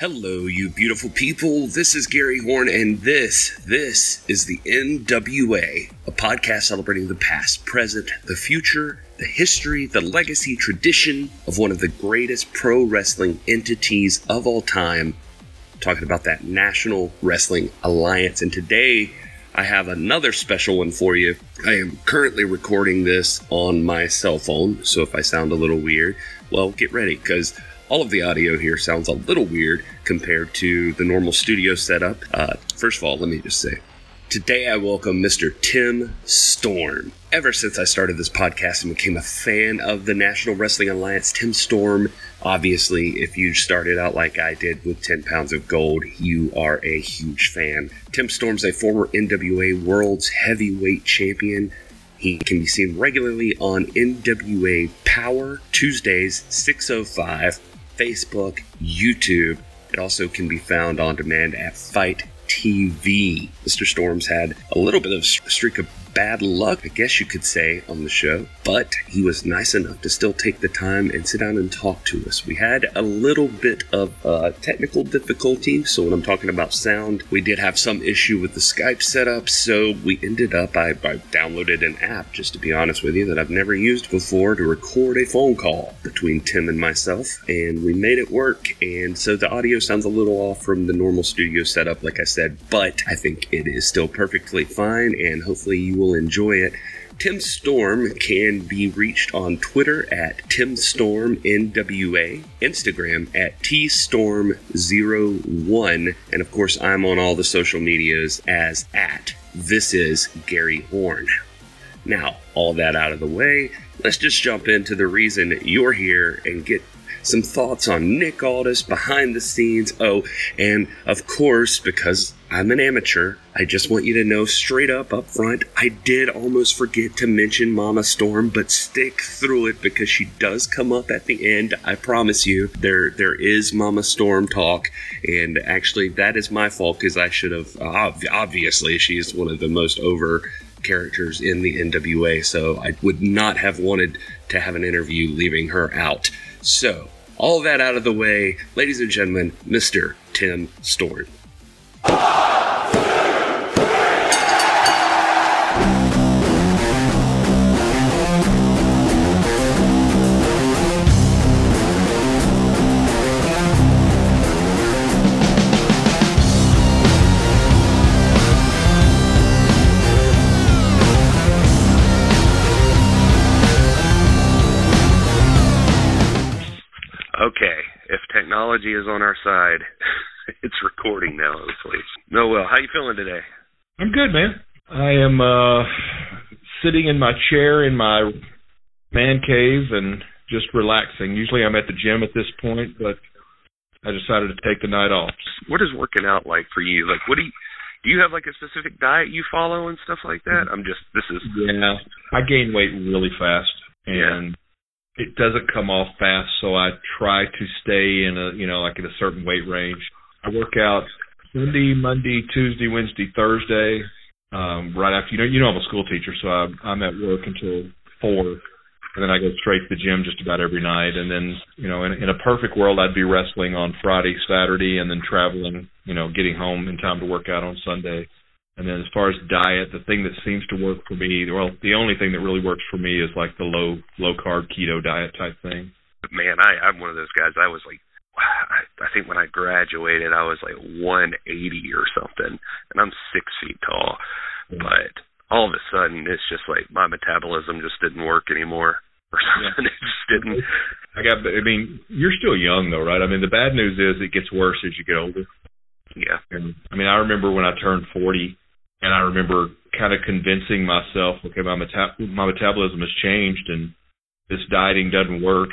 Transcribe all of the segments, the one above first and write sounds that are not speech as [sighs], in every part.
Hello, you beautiful people. This is Gary Horn, and this, this is the NWA, a podcast celebrating the past, present, the future, the history, the legacy, tradition of one of the greatest pro wrestling entities of all time. Talking about that National Wrestling Alliance. And today, I have another special one for you. I am currently recording this on my cell phone, so if I sound a little weird, well, get ready because all of the audio here sounds a little weird compared to the normal studio setup. Uh, first of all, let me just say, today I welcome Mr. Tim Storm. Ever since I started this podcast and became a fan of the National Wrestling Alliance, Tim Storm, obviously, if you started out like I did with 10 pounds of gold, you are a huge fan. Tim Storm's a former NWA World's Heavyweight Champion. He can be seen regularly on NWA Power Tuesdays 605 Facebook, YouTube. It also can be found on demand at FITE TV. Mr. Storms had a little bit of streak of bad luck, I guess you could say, on the show, but he was nice enough to still take the time and sit down and talk to us. We had a little bit of uh, technical difficulty, so when I'm talking about sound, we did have some issue with the Skype setup, so we ended up, I, I downloaded an app, just to be honest with you, that I've never used before to record a phone call between Tim and myself, and we made it work, and so the audio sounds a little off from the normal studio setup, like I said, but I think it is still perfectly fine, and hopefully you will enjoy it. Tim Storm can be reached on Twitter at TimStormNWA, Instagram at TStorm01, and of course, I'm on all the social medias as at This is Gary Horn. Now, all that out of the way, let's just jump into the reason you're here and get some thoughts on Nick Aldis behind the scenes. Oh, and of course, because I'm an amateur, I just want you to know straight up up front, I did almost forget to mention Mama Storm, but stick through it because she does come up at the end. I promise you, there there is Mama Storm talk, and actually that is my fault because I should have. Obviously, she's one of the most over characters in the NWA, so I would not have wanted to have an interview leaving her out. So, all that out of the way, ladies and gentlemen, Mr. Tim Storm. Okay, if technology is on our side, [laughs] [laughs] it's recording now, hopefully. Noel, how you feeling today? I'm good, man. I am uh sitting in my chair in my man cave and just relaxing. Usually I'm at the gym at this point, but I decided to take the night off. What is working out like for you? Like what do you do you have like a specific diet you follow and stuff like that? I'm just this is Yeah. I gain weight really fast and yeah it doesn't come off fast, so I try to stay in a you know like in a certain weight range. I work out Sunday, Monday, Tuesday, Wednesday, Thursday. Um, right after you know you know I'm a school teacher, so I, I'm at work until four, and then I go straight to the gym just about every night. And then you know in, in a perfect world I'd be wrestling on Friday, Saturday, and then traveling, you know, getting home in time to work out on Sunday. And then as far as diet, the thing that seems to work for me, well, the only thing that really works for me is like the low low carb keto diet type thing. Man, I I'm one of those guys. I was like I I think when I graduated, I was like 180 or something, and I'm six feet tall. Mm-hmm. But all of a sudden, it's just like my metabolism just didn't work anymore, or something. Yeah. [laughs] It just didn't. I got. I mean, you're still young though, right? I mean, the bad news is it gets worse as you get older. Yeah. And I mean, I remember when I turned 40, and I remember kind of convincing myself, okay, my meta- my metabolism has changed and this dieting doesn't work.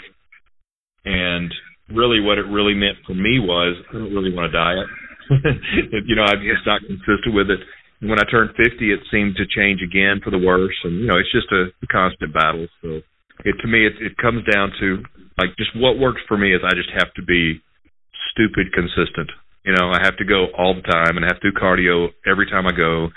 And really, what it really meant for me was I don't really want to diet. [laughs] you know, I'm just not consistent with it. And when I turned 50, it seemed to change again for the worse. And you know, it's just a, a constant battle. So it to me, it, it comes down to like just what works for me is I just have to be stupid consistent. You know, I have to go all the time and I have to do cardio every time I go.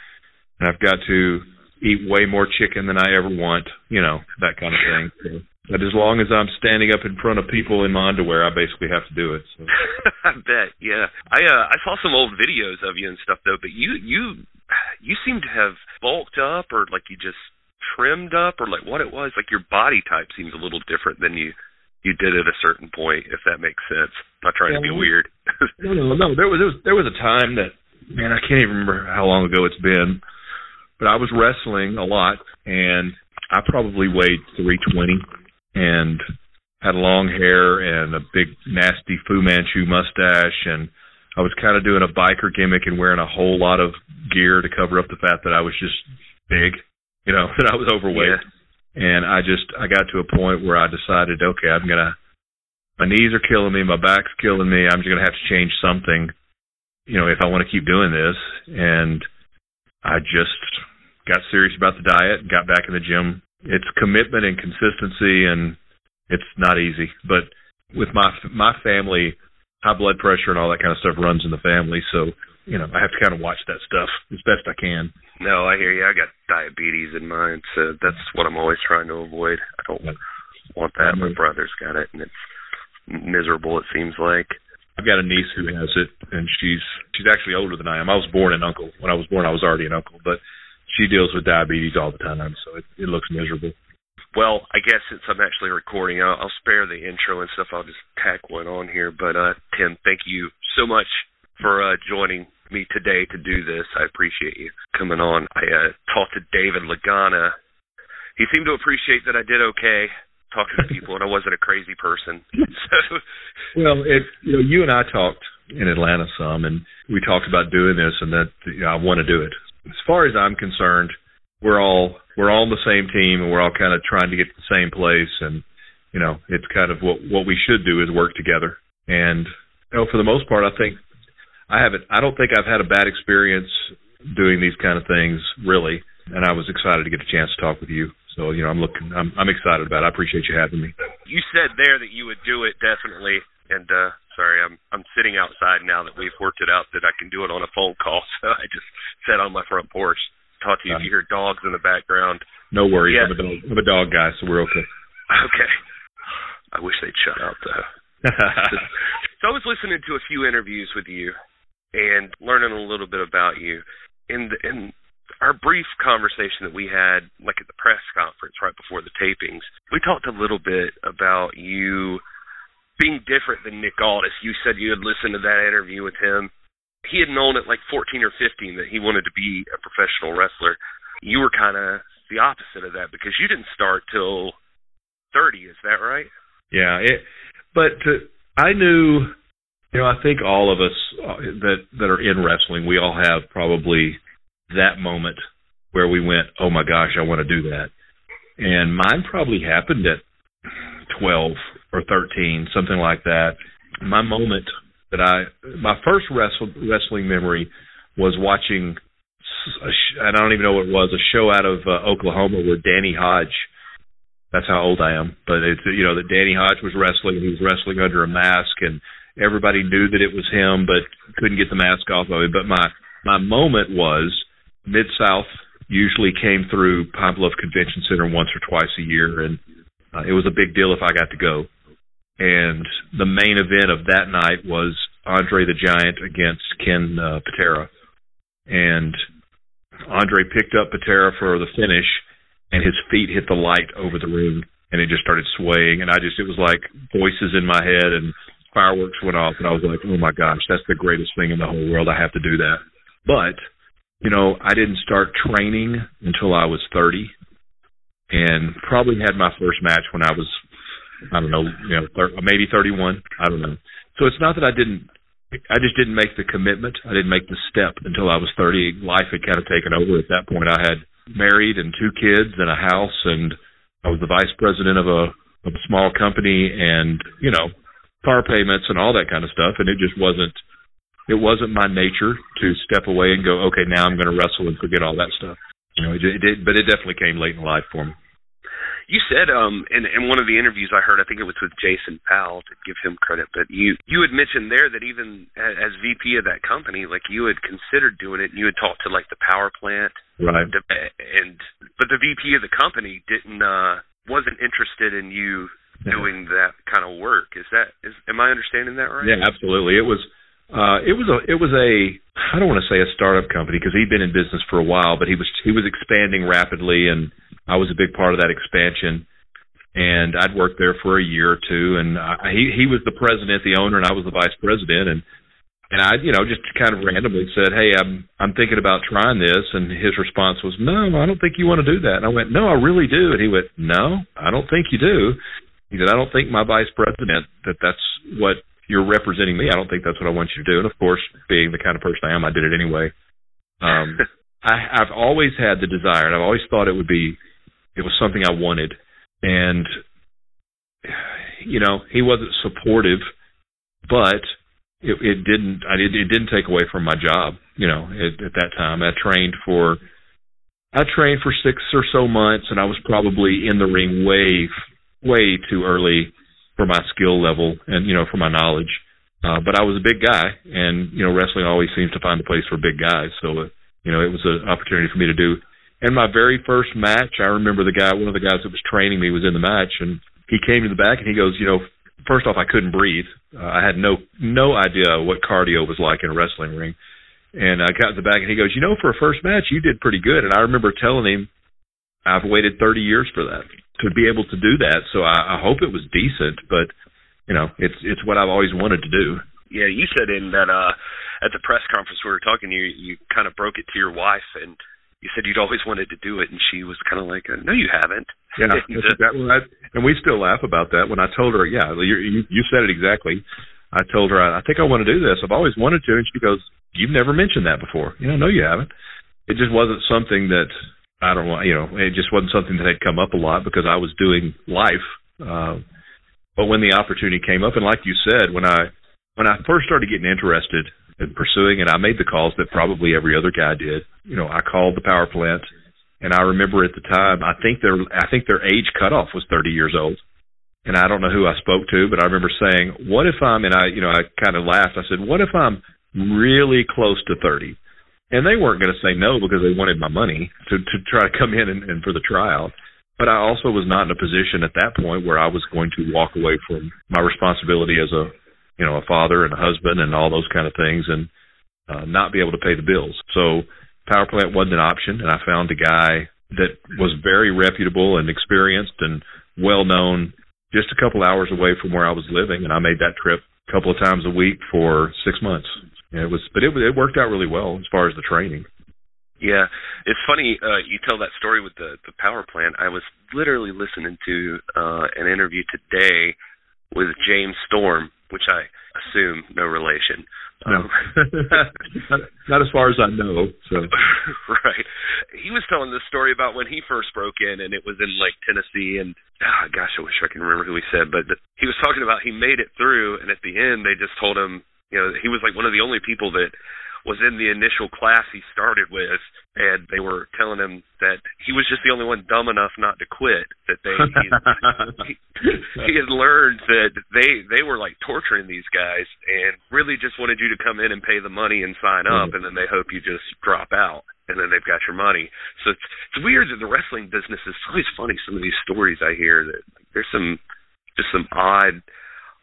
And I've got to eat way more chicken than I ever want, you know, that kind of thing. So But as long as I'm standing up in front of people in my underwear, I basically have to do it. So. [laughs] I bet, yeah. I uh, I saw some old videos of you and stuff though, but you you you seem to have bulked up or like you just trimmed up or like what it was. Like your body type seems a little different than you you did at a certain point, if that makes sense. I'm not trying yeah, to be weird. [laughs] no, no, no. There was, there was there was a time that man, I can't even remember how long ago it's been, but I was wrestling a lot, and I probably weighed 320 and had long hair and a big nasty Fu Manchu mustache, and I was kind of doing a biker gimmick and wearing a whole lot of gear to cover up the fact that I was just big, you know, [laughs] that I was overweight. Yeah and I just I got to a point where I decided, okay, I'm gonna my knees are killing me, my back's killing me. I'm just gonna have to change something, you know, if I want to keep doing this. And I just got serious about the diet, got back in the gym. It's commitment and consistency, and it's not easy. But with my my family, high blood pressure and all that kind of stuff runs in the family, so you know, I have to kind of watch that stuff as best I can. No, I hear you. I got diabetes in mine, so that's what I'm always trying to avoid. I don't want that. My brother's got it, and it's miserable. It seems like. I've got a niece who has it, and she's she's actually older than I am. I was born an uncle. When I was born, I was already an uncle, but she deals with diabetes all the time, so it, it looks miserable. Well, I guess since I'm actually recording, I'll, I'll spare the intro and stuff. I'll just tack one on here. But uh, Tim, thank you so much for uh, joining me today to do this. I appreciate you coming on. I uh, talked to David Lagana. He seemed to appreciate that I did okay talking to people and I wasn't a crazy person. [laughs] So Well, it you know, you and I talked in Atlanta some and we talked about doing this and that you know, I want to do it. As far as I'm concerned, we're all we're all on the same team and we're all kind of trying to get to the same place and you know, it's kind of what what we should do is work together. And you know, for the most part I think I haven't. I don't think I've had a bad experience doing these kind of things, really. And I was excited to get a chance to talk with you. So you know, I'm looking. I'm, I'm excited about. it. I appreciate you having me. You said there that you would do it definitely. And uh sorry, I'm I'm sitting outside now that we've worked it out that I can do it on a phone call. [laughs] So I just sat on my front porch. Talk to you uh, if you hear dogs in the background. No worries. Yeah. I'm a dog. I'm a dog guy, so we're okay. Okay. I wish they'd shut up though. [laughs] so I was listening to a few interviews with you and learning a little bit about you. In the, in our brief conversation that we had, like at the press conference right before the tapings, we talked a little bit about you being different than Nick Aldis. You said you had listened to that interview with him. He had known at like 14 or 15 that he wanted to be a professional wrestler. You were kind of the opposite of that because you didn't start till 30. Is that right? Yeah, it. But to, I knew you know, I think all of us uh, that that are in wrestling, we all have probably that moment where we went, "Oh my gosh, I want to do that." And mine probably happened at 12 or 13, something like that. My moment that I my first wrestle, wrestling memory was watching and I don't even know what it was, a show out of uh, Oklahoma where Danny Hodge that's how old I am, but it's you know that Danny Hodge was wrestling, he was wrestling under a mask and everybody knew that it was him, but couldn't get the mask off of it. But my my moment was Mid South usually came through Pine Bluff Convention Center once or twice a year, and uh, it was a big deal if I got to go. And the main event of that night was Andre the Giant against Ken uh, Patera, and Andre picked up Patera for the finish, and his feet hit the light over the ring, and it just started swaying, and I just it was like voices in my head and fireworks went off, and I was like, oh my gosh, that's the greatest thing in the whole world. I have to do that. But, you know, I didn't start training until I was 30 and probably had my first match when I was, I don't know, you know, thir- maybe 31. I don't know. So it's not that I didn't, I just didn't make the commitment. I didn't make the step until I was 30. Life had kind of taken over. At that point, I had married and two kids and a house, and I was the vice president of a of a small company, and you know, car payments and all that kind of stuff, and it just wasn't it wasn't my nature to step away and go, okay, now I'm going to wrestle and forget all that stuff. You know, it, it did, but it definitely came late in life for me. You said um in in one of the interviews I heard, I think it was with Jason Powell, to give him credit, but you you had mentioned there that even as VP of that company, like you had considered doing it, and you had talked to like the power plant, right? And but the VP of the company didn't uh wasn't interested in you doing that kind of work. Is that is am I understanding that right? Yeah, absolutely. It was uh it was a it was a I don't want to say a startup company because he'd been in business for a while, but he was he was expanding rapidly and I was a big part of that expansion. And I'd worked there for a year or two and I, he he was the president, the owner and I was the vice president and and I, you know, just kind of randomly said, "Hey, I'm I'm thinking about trying this," and his response was, "No, I don't think you want to do that." And I went, "No, I really do." And he went, "No, I don't think you do." He said, "I don't think my vice president that that's what you're representing me. I don't think that's what I want you to do." And of course, being the kind of person I am, I did it anyway. Um, [laughs] I, I've always had the desire, and I've always thought it would be, it was something I wanted, and you know, he wasn't supportive, but it, it didn't I did it didn't take away from my job. You know, at, at that time I trained for I trained for six or so months, and I was probably in the ring way way too early for my skill level and you know for my knowledge. Uh, but I was a big guy, and you know wrestling always seems to find a place for big guys. So uh, you know it was an opportunity for me to do. And my very first match, I remember the guy, one of the guys that was training me was in the match, and he came to the back and he goes, you know, first off, I couldn't breathe. Uh, I had no no idea what cardio was like in a wrestling ring. And I got to the back, and he goes, "You know, for a first match, you did pretty good." And I remember telling him, "I've waited 30 years for that to be able to do that. So I, I hope it was decent, but you know, it's it's what I've always wanted to do." Yeah, you said in that uh at the press conference we were talking, you you kind of broke it to your wife, and you said you'd always wanted to do it, and she was kind of like, "No, you haven't." Yeah, [laughs] and, that's exactly right. And we still laugh about that. When I told her, "Yeah, you you said it exactly," I told her, "I think I want to do this. I've always wanted to," and she goes, "You've never mentioned that before." You know, no, you haven't. It just wasn't something that I don't want. You know, it just wasn't something that had come up a lot because I was doing life. Uh, but when the opportunity came up, and like you said, when I when I first started getting interested and pursuing And I made the calls that probably every other guy did. You know, I called the power plant, and I remember at the time, I think their I think their age cutoff was 30 years old, and I don't know who I spoke to, but I remember saying, "What if I'm?" And I, you know, I kind of laughed. I said, "What if I'm really close to 30?" And they weren't going to say no because they wanted my money to to try to come in and, and for the trial. But I also was not in a position at that point where I was going to walk away from my responsibility as a you know, a father and a husband and all those kind of things and uh, not be able to pay the bills. So power plant wasn't an option and I found a guy that was very reputable and experienced and well known just a couple hours away from where I was living and I made that trip a couple of times a week for 6 months. And it was but it it worked out really well as far as the training. Yeah, it's funny uh, you tell that story with the the power plant. I was literally listening to uh, an interview today with James Storm, which I assume no relation. No, um, [laughs] not, not as far as I know. So [laughs] right, he was telling this story about when he first broke in, and it was in like Tennessee, and oh, gosh, I wish I can remember who he said, but he was talking about he made it through, and at the end they just told him, you know, he was like one of the only people that was in the initial class he started with, and they were telling him that he was just the only one dumb enough not to quit. That they [laughs] he, he had learned that they they were like torturing these guys, and really just wanted you to come in and pay the money and sign up, mm-hmm. and then they hope you just drop out, and then they've got your money. So it's it's weird that the wrestling business is [laughs] always funny. Some of these stories I hear that there's some just some odd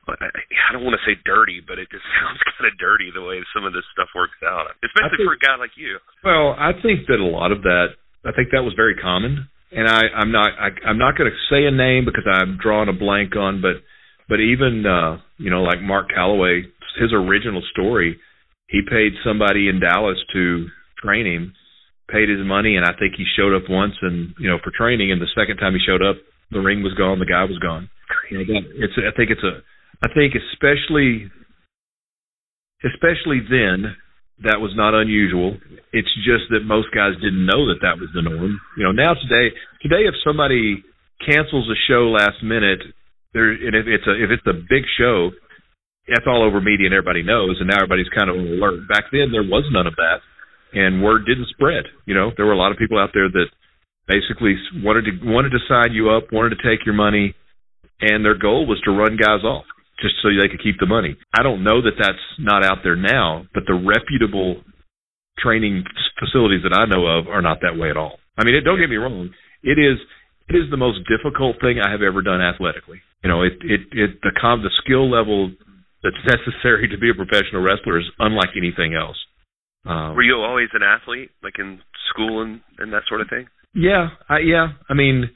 I don't want to say dirty, but it just [laughs] sounds kind of dirty the way some of this stuff works out, especially think, for a guy like you. Well, I think that a lot of that, I think that was very common, and I, I'm not, I, I'm not going to say a name because I'm drawing a blank on, but, but even, uh, you know, like Mark Calaway, his original story, he paid somebody in Dallas to train him, paid his money, and I think he showed up once and you know for training, and the second time he showed up, the ring was gone, the guy was gone. You know, that, it's, I think it's a I think especially especially then that was not unusual. It's just that most guys didn't know that that was the norm. You know, now today today if somebody cancels a show last minute, there and if it's a if it's a big show, that's all over media and everybody knows, and now everybody's kind of alert. Back then there was none of that, and word didn't spread. You know, there were a lot of people out there that basically wanted to wanted to sign you up, wanted to take your money, and their goal was to run guys off just so they could keep the money. I don't know that that's not out there now, but the reputable training facilities that I know of are not that way at all. I mean, it, don't get me wrong. It is it is the most difficult thing I have ever done athletically. You know, it it it the com the skill level that's necessary to be a professional wrestler is unlike anything else. Um, Were you always an athlete, like in school and and that sort of thing? Yeah, I, yeah. I mean,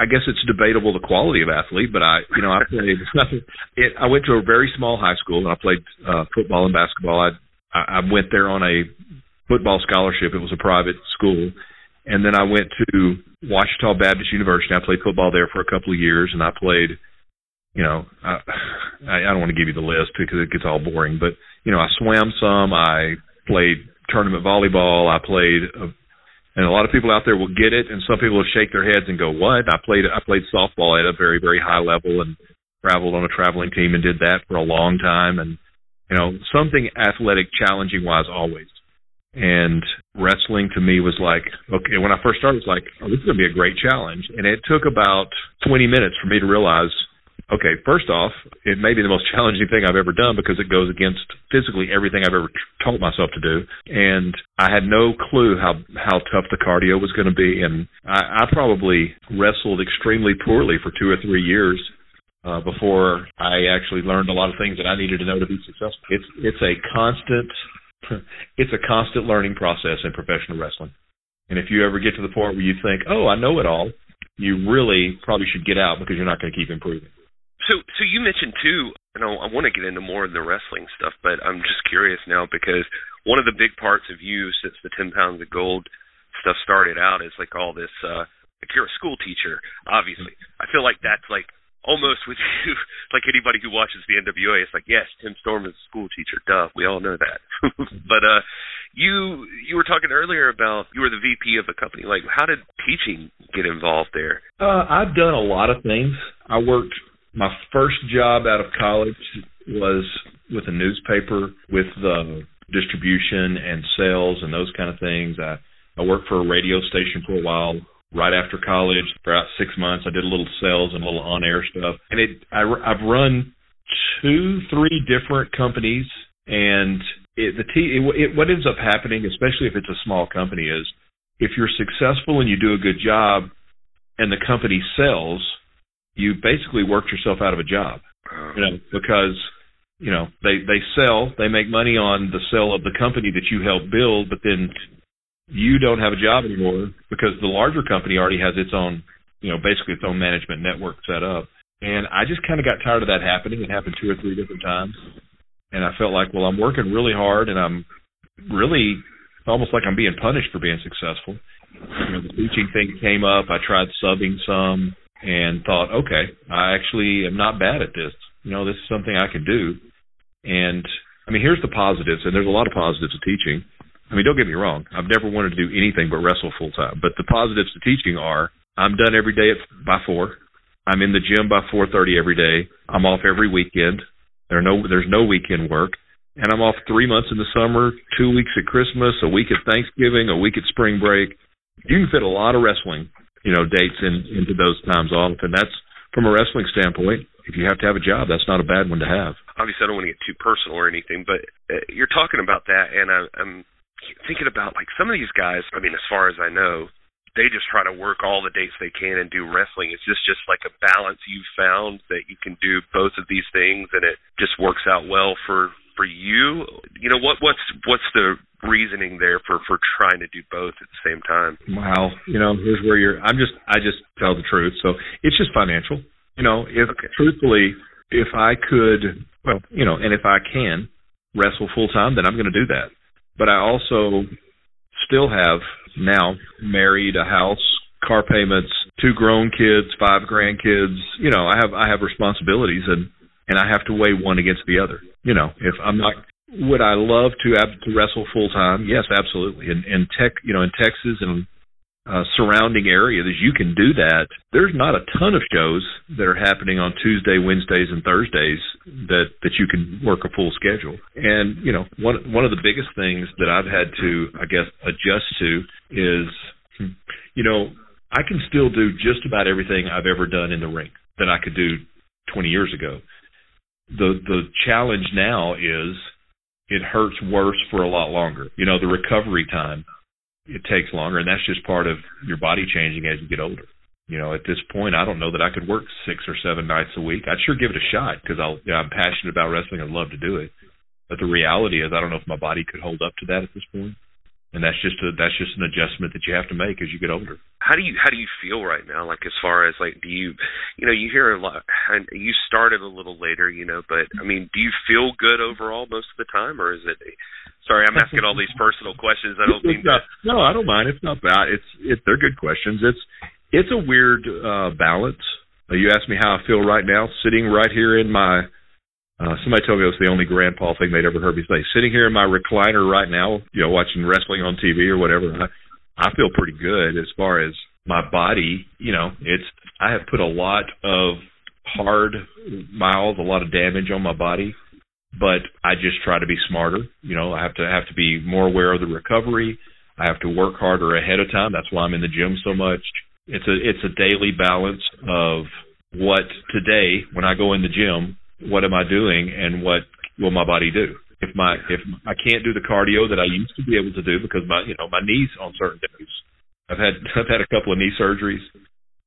I guess it's debatable the quality of athlete, but I, you know, I played. [laughs] it, I went to a very small high school and I played uh, football and basketball. I I went there on a football scholarship. It was a private school, and then I went to Ouachita Baptist University. I played football there for a couple of years, and I played. You know, I I don't want to give you the list because it gets all boring, but you know, I swam some. I played tournament volleyball. I played, and a lot of people out there will get it, and some people will shake their heads and go, "What?" I played I played softball at a very very high level and traveled on a traveling team and did that for a long time, and you know, something athletic, challenging wise always. And wrestling to me was like, okay, when I first started, it was like, oh, this is going to be a great challenge. And it took about 20 minutes for me to realize, okay, first off, it may be the most [laughs] challenging thing I've ever done because it goes against physically everything I've ever taught myself to do. And I had no clue how, how tough the cardio was going to be. And I, I probably wrestled extremely poorly for two or three years uh, before I actually learned a lot of things that I needed to know to be successful. It's it's a constant [laughs] it's a constant learning process in professional wrestling. And if you ever get to the point where you think, "Oh, I know it all," you really probably should get out because you're not going to keep improving. So, so you mentioned too, and I, I want to get into more of the wrestling stuff, but I'm just curious now because one of the big parts of you since the 10 pounds of gold stuff started out is like all this. uh like you're a school teacher, obviously. I feel like that's like almost with [laughs] you, like anybody who watches the NWA, it's like, yes, Tim Storm is a school teacher. Duh, we all know that. [laughs] but uh, you you were talking earlier about you were the VP of a company. Like, how did teaching get involved there? Uh, I've done a lot of things. I worked. My first job out of college was with a newspaper with the distribution and sales and those kind of things. I I worked for a radio station for a while right after college for about six months. I did a little sales and a little on air stuff, and it I, I've run two, three different companies, and it, the t it, it, what ends up happening, especially if it's a small company, is if you're successful and you do a good job, and the company sells, you basically worked yourself out of a job, uh-huh. you know, because you know they they sell, they make money on the sale of the company that you helped build, but then you don't have a job anymore because the larger company already has its own, you know, basically its own management network set up. And I just kind of got tired of that happening. It happened two or three different times. And I felt like, well, I'm working really hard and I'm really almost like I'm being punished for being successful. You know, the teaching thing came up. I tried subbing some and thought, okay, I actually am not bad at this. You know, this is something I can do. And I mean, here's the positives, and there's a lot of positives to teaching. I mean, don't get me wrong. I've never wanted to do anything but wrestle full time. But the positives to teaching are I'm done every day at by four. I'm in the gym by 4:30 every day. I'm off every weekend. There are no there's no weekend work, and I'm off three months in the summer, two weeks at Christmas, a week at Thanksgiving, a week at spring break. You can fit a lot of wrestling, you know, dates in into those times off, and that's from a wrestling standpoint. If you have to have a job, that's not a bad one to have. Obviously, I don't want to get too personal or anything, but uh, you're talking about that, and I, I'm thinking about like some of these guys. I mean, as far as I know, they just try to work all the dates they can and do wrestling. Is this just like a balance you've found that you can do both of these things and it just works out well for for you? You know what what's what's the reasoning there for for trying to do both at the same time? Wow, you know, here's where you're. I'm just I just tell the truth. So it's just financial. You know, if okay. truthfully, if I could, well, you know, and if I can wrestle full time, then I'm going to do that but I also still have now married, a house, car payments, two grown kids, five grandkids. You know, I have I have responsibilities and and I have to weigh one against the other. You know, if I'm not would I love to have to wrestle full time? Yes, absolutely. In in tech, you know, in Texas and uh, surrounding areas, you can do that. There's not a ton of shows that are happening on Tuesday, Wednesdays, and Thursdays that that you can work a full schedule. And you know, one one of the biggest things that I've had to, I guess, adjust to is, you know, I can still do just about everything I've ever done in the ring that I could do 20 years ago. The the challenge now is it hurts worse for a lot longer. You know, the recovery time it takes longer, and that's just part of your body changing as you get older. You know, at this point, I don't know that I could work six or seven nights a week. I'd sure give it a shot because I'll, you know, I'm passionate about wrestling. I'd love to do it. But the reality is, I don't know if my body could hold up to that at this point and that's just a that's just an adjustment that you have to make as you get older. How do you how do you feel right now? Like as far as like do you you know you hear a lot and you started a little later, you know, but I mean, do you feel good overall most of the time, or is it? Sorry, I'm asking all these personal questions. I don't mean not, no, I don't mind. It's not bad. It's it they're good questions. It's it's a weird uh balance. Uh, you ask me how I feel right now, sitting right here in my uh, somebody told me it was the only grandpa thing they'd ever heard me say. Sitting here in my recliner right now, you know, watching wrestling on TV or whatever, I, I feel pretty good as far as my body. You know, it's I have put a lot of hard miles, a lot of damage on my body, but I just try to be smarter. You know, I have to have to be more aware of the recovery. I have to work harder ahead of time. That's why I'm in the gym so much. It's a it's a daily balance of what today when I go in the gym what am I doing and what will my body do? If my if I can't do the cardio that I used to be able to do because my you know my knees on certain days, I've had [laughs] I've had a couple of knee surgeries.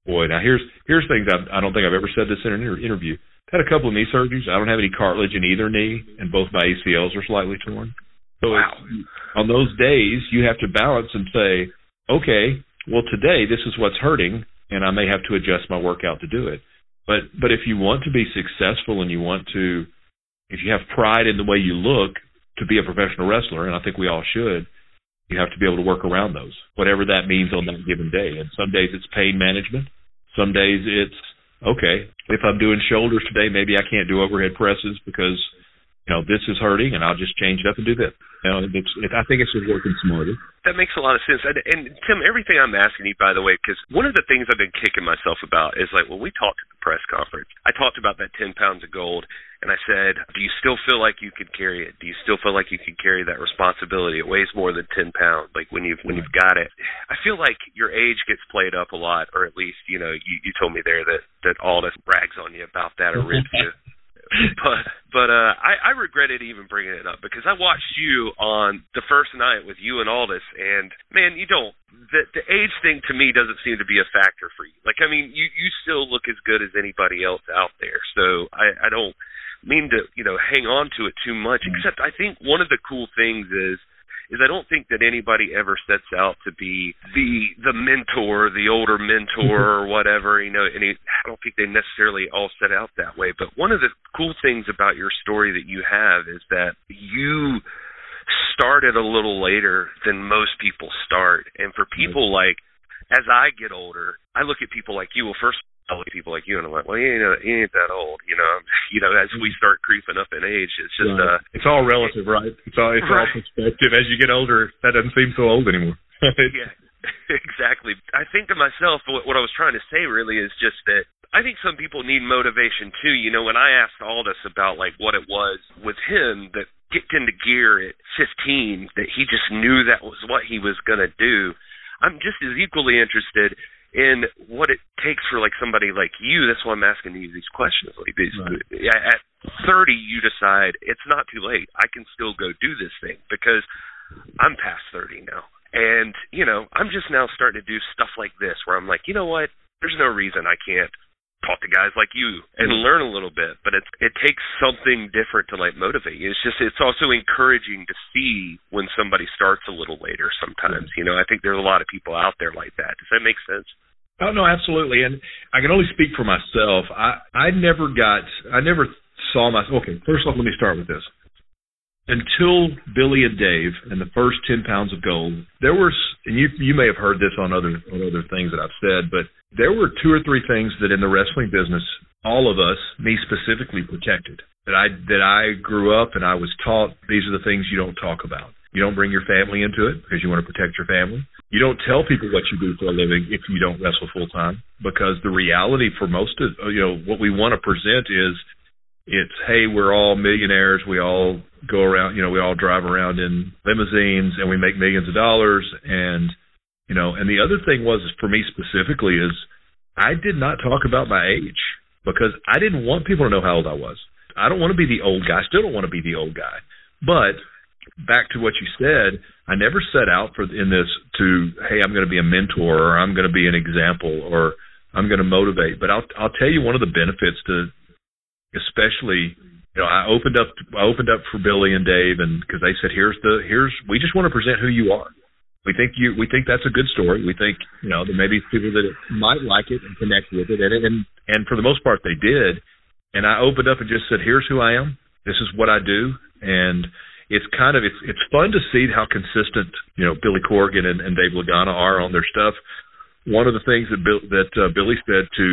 Boy, now here's here's things I've, I don't think I've ever said this in an interview. I've had a couple of knee surgeries. I don't have any cartilage in either knee, and both my ACLs are slightly torn. So wow. on those days, you have to balance and say, okay, well today this is what's hurting, and I may have to adjust my workout to do it. But but if you want to be successful and you want to, if you have pride in the way you look to be a professional wrestler, and I think we all should, you have to be able to work around those, whatever that means on that given day. And some days it's pain management. Some days it's okay. If I'm doing shoulders today, maybe I can't do overhead presses because you know this is hurting, and I'll just change it up and do this. You know, it's, it, I think it's just working smarter. That makes a lot of sense. And, and Tim, everything I'm asking you, by the way, because one of the things I've been kicking myself about is like when we the press conference, I talked about that 10 pounds of gold, and I said, "Do you still feel like you could carry it? Do you still feel like you can carry that responsibility? It weighs more than 10 pounds. Like when you've when you've got it, I feel like your age gets played up a lot, or at least you know you, you told me there that that Aldis brags on you about that or rips you." [laughs] [laughs] but but uh I, I regretted even bringing it up because I watched you on the first night with you and Aldis and man you don't the the age thing to me doesn't seem to be a factor for you. Like I mean you you still look as good as anybody else out there. So I I don't mean to you know hang on to it too much except I think one of the cool things is is I don't think that anybody ever sets out to be the the mentor, the older mentor mm-hmm. or whatever, you know, and I don't think they necessarily all set out that way. But one of the cool things about your story that you have is that you started a little later than most people start. And for people like as I get older, I look at people like you. Well, first At people like you and I'm like, well, he ain't, he ain't that old, you know. [laughs] You know, as we start creeping up in age, it's just right. uh, it's all relative, right? It's all it's right. all perspective. As you get older, that doesn't seem so old anymore. [laughs] yeah, [laughs] exactly. I think to myself, what, what I was trying to say really is just that I think some people need motivation too. You know, when I asked Aldis about like what it was with him that kicked into gear at 15, that he just knew that was what he was going to do. I'm just as equally interested in what it takes for like somebody like you. That's why I'm asking you these questions. Like these, right. at 30, you decide it's not too late. I can still go do this thing because I'm past 30 now, and you know I'm just now starting to do stuff like this where I'm like, you know what? There's no reason I can't talk to guys like you and mm-hmm. learn a little bit but it it takes something different to like motivate you. It's just it's also encouraging to see when somebody starts a little later sometimes mm-hmm. you know? I think there's a lot of people out there like that. Does that make sense? Oh no absolutely and i can only speak for myself. I i never got i never saw myself okay first off let me start with this. Until Billy and Dave and the first ten pounds of gold, there were, and you you may have heard this on other on other things that I've said, but there were two or three things that in the wrestling business, all of us, me specifically, protected. That I that I grew up and I was taught these are the things you don't talk about. You don't bring your family into it because you want to protect your family. You don't tell people what you do for a living if you don't wrestle full time because the reality for most of you know what we want to present is it's hey we're all millionaires we all go around you know we all drive around in limousines and we make millions of dollars and you know, and the other thing was for me specifically is I did not talk about my age because I didn't want people to know how old I was. I don't want to be the old guy. I still don't want to be the old guy. But back to what you said, I never set out for in this to hey, I'm going to be a mentor or I'm going to be an example or I'm going to motivate. But I'll I'll tell you one of the benefits to, especially you know, I opened up I opened up for Billy and Dave, and because they said, here's the here's we just want to present who you are. We think you we think that's a good story. We think you know there may be people that might like it and connect with it, and and and for the most part they did. And I opened up and just said, here's who I am. This is what I do, and it's kind of it's it's fun to see how consistent you know Billy Corgan and, and Dave Lagana are on their stuff. One of the things that Bill, that uh, Billy said to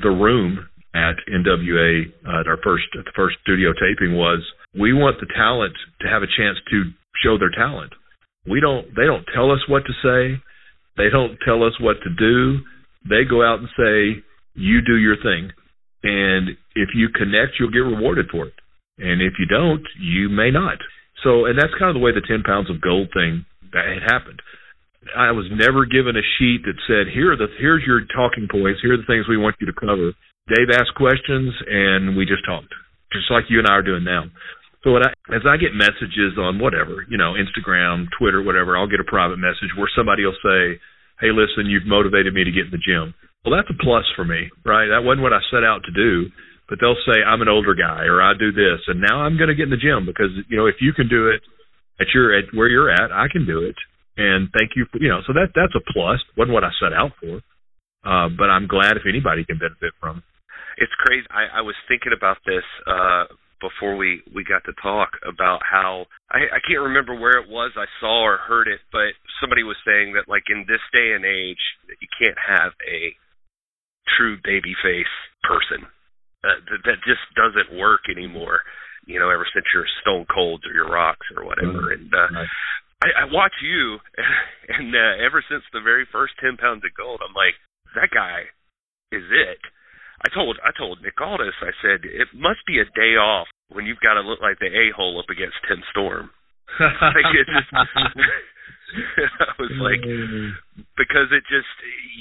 the room at NWA uh, at our first at the first studio taping was we want the talent to have a chance to show their talent. We don't they don't tell us what to say. They don't tell us what to do. They go out and say, "You do your thing." And if you connect, you'll get rewarded for it. And if you don't, you may not. So, and that's kind of the way the 10 pounds of gold thing that happened. I was never given a sheet that said, here are the, here's your talking points. Here are the things we want you to cover. Dave asked questions and we just talked, just like you and I are doing now. So I, as I get messages on whatever, you know, Instagram, Twitter, whatever, I'll get a private message where somebody will say, "Hey, listen, you've motivated me to get in the gym." Well, that's a plus for me, right? That wasn't what I set out to do, but they'll say I'm an older guy or I do this, and now I'm going to get in the gym because you know if you can do it at your at where you're at, I can do it. And thank you for you know, so that that's a plus. wasn't what I set out for, uh, but I'm glad if anybody can benefit from it it's crazy. I, I was thinking about this uh before we we got to talk about how I, I can't remember where it was I saw or heard it, but somebody was saying that like in this day and age that you can't have a true baby face person. Uh, that, that just doesn't work anymore. You know, ever since your Stone Colds or your Rocks or whatever, mm-hmm. and uh, right. I, I watch you, [laughs] and uh, ever since the very first ten pounds of gold, I'm like, that guy is it I told I told Nick Aldis, I said it must be a day off when you've got to look like the a hole up against Tim Storm. like it just, [laughs] [laughs] I was like, because it just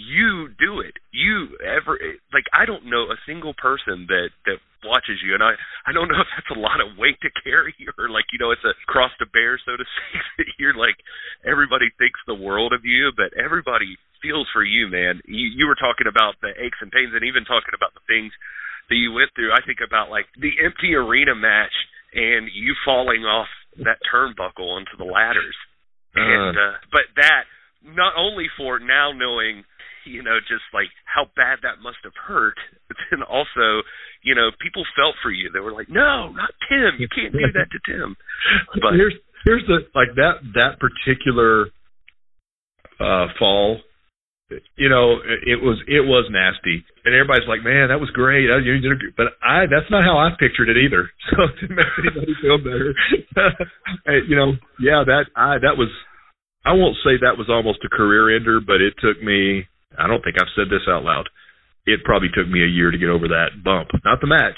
you do it. You ever like I don't know a single person that that watches you, and I I don't know if that's a lot of weight to carry [laughs] or like you know it's a cross to bear so to speak. You're like everybody thinks the world of you, but everybody feels for you, man. You you were talking about the aches and pains, and even talking about the things that you went through. I think about like the empty arena match and you falling off that turnbuckle onto the ladders, uh. and uh, but that not only for now knowing you know just like how bad that must have hurt but then also you know people felt for you they were like no not tim you can't do that to tim but [laughs] here's here's the like that that particular uh fall you know, it was it was nasty, and everybody's like, "Man, that was great." You did a. But I that's not how I pictured it either. [laughs] So to make anybody feel better, [laughs] you know, yeah, that I that was. I won't say that was almost a career ender, but it took me. I don't think I've said this out loud. It probably took me a year to get over that bump, not the match.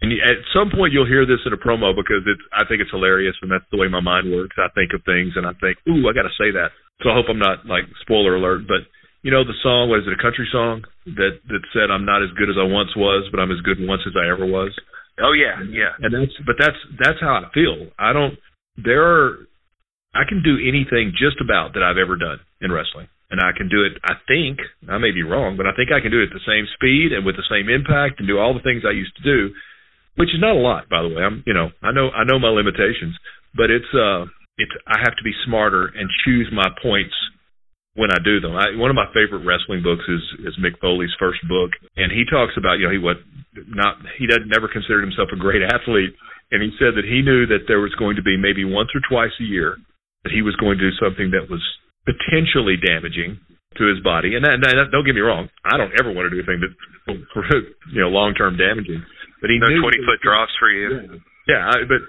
And at some point you'll hear this in a promo because it's. I think it's hilarious, and that's the way my mind works. I think of things, and I think, "Ooh, I got to say that." So I hope I'm not like spoiler alert, but you know the song was it a country song that that said I'm not as good as I once was, but I'm as good once as I ever was. Oh yeah, yeah. And that's but that's that's how I feel. I don't there are I can do anything just about that I've ever done in wrestling. And I can do it I think, I may be wrong, but I think I can do it at the same speed and with the same impact and do all the things I used to do, which is not a lot by the way. I'm you know, I know I know my limitations, but it's uh it's I have to be smarter and choose my points when I do them. I, one of my favorite wrestling books is is Mick Foley's first book, and he talks about you know he what not he doesn't never considered himself a great athlete, and he said that he knew that there was going to be maybe once or twice a year that he was going to do something that was potentially damaging to his body. And, that, and that, don't get me wrong, I don't ever want to do anything that [laughs] you know long term damaging. But he no knew twenty foot drops for you. Yeah, yeah I, but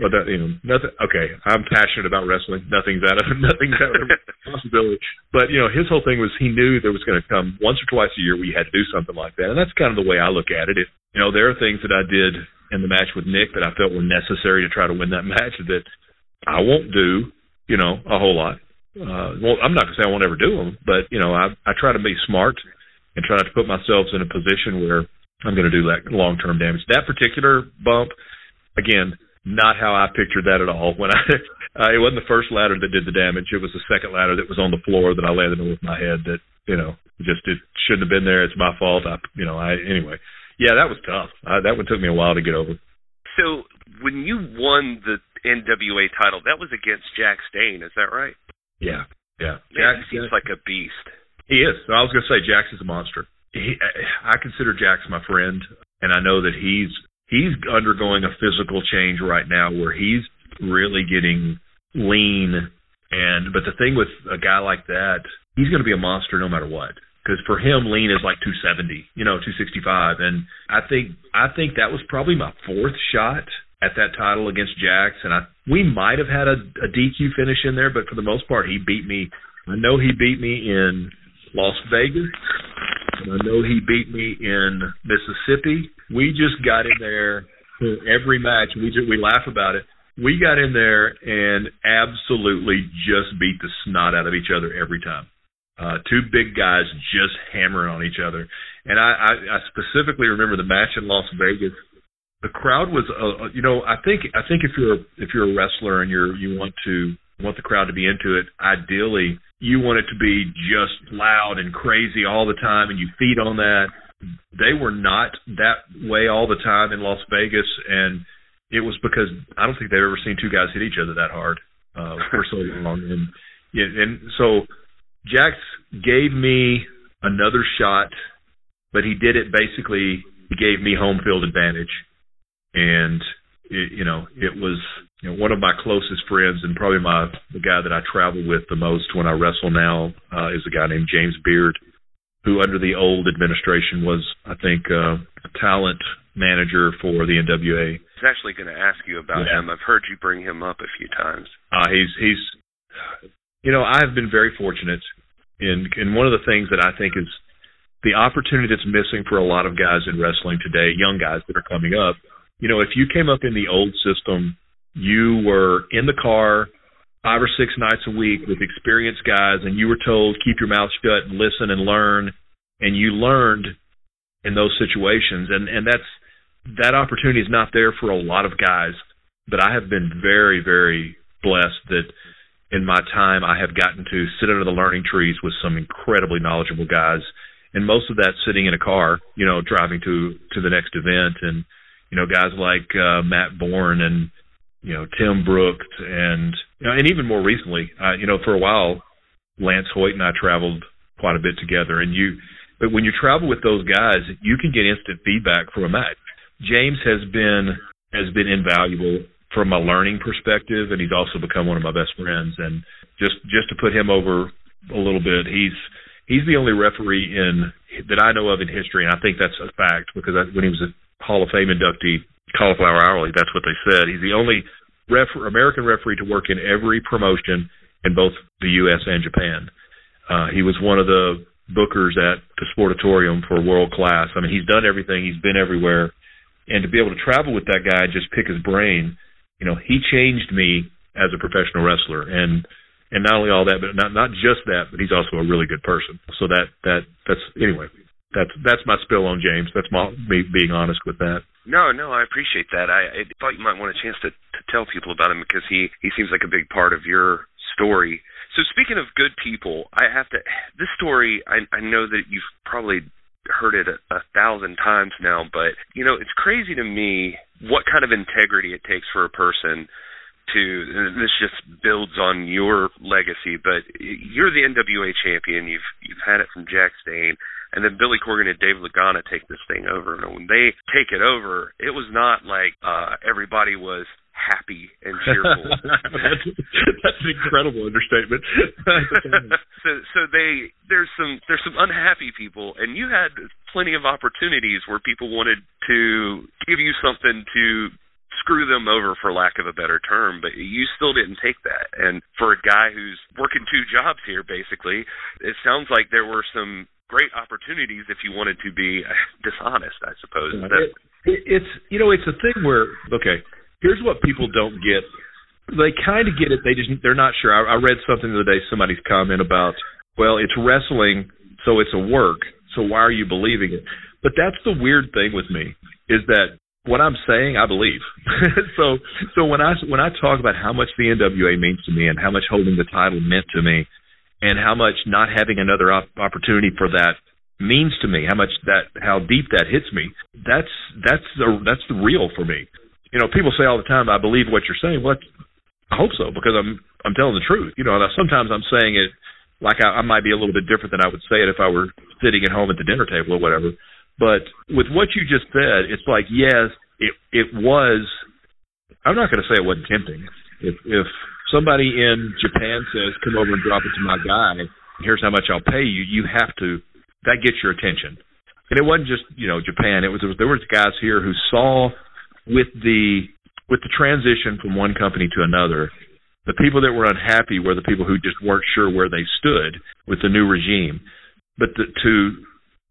well, that you know, nothing. Okay, I'm passionate about wrestling. Nothing's out of [laughs] nothing's out of possibility. But you know, his whole thing was he knew there was going to come once or twice a year we had to do something like that, and that's kind of the way I look at it. If you know, there are things that I did in the match with Nick that I felt were necessary to try to win that [laughs] match that I won't do. You know, a whole lot. Uh, well, I'm not going to say I won't ever do them, but you know, I I try to be smart and try not to put myself in a position where I'm going to do that long term damage. That particular bump, again not how I pictured that at all. When I, [laughs] uh, it wasn't the first ladder that did the damage. It was the second ladder that was on the floor that I landed on with my head. That you know, just it shouldn't have been there. It's my fault. I, you know, I anyway. Yeah, that was tough. I, that one took me a while to get over. So when you won the NWA title, that was against Jax Dane, is that right? Yeah, yeah. Jack seems Jack, like a beast. He is. I was going to say Jax is a monster. He, I consider Jax my friend, and I know that he's he's undergoing a physical change right now where he's really getting lean. And but the thing with a guy like that, he's going to be a monster no matter what. Because for him lean is like 270 you know 265 and i think i think that was probably my fourth shot at that title against jax. And i we might have had a, a dq finish in there but for the most part he beat me. I know he beat me in las vegas. And i know he beat me in mississippi we just got in there for every match we just we laugh about it we got in there and absolutely just beat the snot out of each other every time uh, two big guys just hammering on each other. And I, I, I specifically remember the match in Las Vegas. The crowd was, uh, uh, you know, I think I think if you're if you're a wrestler and you're you want to want the crowd to be into it, ideally you want it to be just loud and crazy all the time, and you feed on that. They were not that way all the time in Las Vegas, and it was because I don't think they've ever seen two guys hit each other that hard uh, for so long. And and so Jax gave me another shot, but he did it basically. He gave me home field advantage, and it, you know it was you know one of my closest friends and probably my the guy that I travel with the most when I wrestle now uh, is a guy named James Beard, who under the old administration was I think uh, a talent manager for the NWA. I was actually going to ask you about yeah. him. I've heard you bring him up a few times. Uh, he's he's you know, I have been very fortunate in in one of the things that I think is the opportunity that's missing for a lot of guys in wrestling today, young guys that are coming up. You know, if you came up in the old system, you were in the car five or six nights a week with experienced guys and you were told keep your mouth shut and listen and learn and you learned in those situations. And and that's that opportunity is not there for a lot of guys but I have been very very blessed that in my time, I have gotten to sit under the learning trees with some incredibly knowledgeable guys, and most of that sitting in a car, you know, driving to to the next event, and you know, guys like uh, Matt Borne and you know Tim Brooks, and you know, and even more recently, uh, you know, for a while, Lance Hoyt and I traveled quite a bit together, and you. But when you travel with those guys, you can get instant feedback from a match. James has been has been invaluable from a learning perspective, and he's also become one of my best friends. And just just to put him over a little bit, he's he's the only referee in that I know of in history, and I think that's a fact because I, when he was a Hall of Fame inductee, Cauliflower Alley, that's what they said. He's the only ref, American referee to work in every promotion in both the U.S. and Japan. Uh, he was one of the bookers at the Sportatorium for World Class. I mean, he's done everything. He's been everywhere, and to be able to travel with that guy just pick his brain you know, he changed me as a professional wrestler, and and not only all that, but not not just that, but he's also a really good person. So that that that's anyway. That's that's my spill on James. That's my me being honest with that. No, no, I appreciate that. I, I thought you might want a chance to, to tell people about him because he he seems like a big part of your story. So speaking of good people, I have to. This story, I, I know that you've probably heard it a, a thousand times now, but you know, it's crazy to me what kind of integrity it takes for a person to this just builds on your legacy, but you're the NWA champion. You've you've had it from Jax Dane, and then Billy Corgan and Dave Lagana take this thing over. And when they take it over, it was not like uh everybody was happy and [laughs] cheerful. that's, that's an incredible understatement. [laughs] so so they there's some there's some unhappy people and you had plenty of opportunities where people wanted to give you something to screw them over for lack of a better term but you still didn't take that and for a guy who's working two jobs here basically it sounds like there were some great opportunities if you wanted to be uh, dishonest i suppose it, it, it's you know it's a thing where okay here's what people don't get. They kind of get it. They just they're not sure. I, I read something the other day. Somebody's comment about, well, it's wrestling, so it's a work. So why are you believing it? But that's the weird thing with me is that what I'm saying, I believe. [laughs] so so when I when I talk about how much the NWA means to me and how much holding the title meant to me, and how much not having another op- opportunity for that means to me, how much that how deep that hits me. That's that's the that's the real for me. You know, people say all the time, "I believe what you're saying." Well, I hope so because I'm I'm telling the truth. You know, sometimes I'm saying it like I, I might be a little bit different than I would say it if I were sitting at home at the dinner table or whatever. But with what you just said, it's like yes, it it was. I'm not going to say it wasn't tempting. If if somebody in Japan says, "Come over and drop it to my guy," here's how much I'll pay you. You have to. That gets your attention. And it wasn't just you know Japan. It was there was guys here who saw with the with the transition from one company to another, the people that were unhappy were the people who just weren't sure where they stood with the new regime. But the, to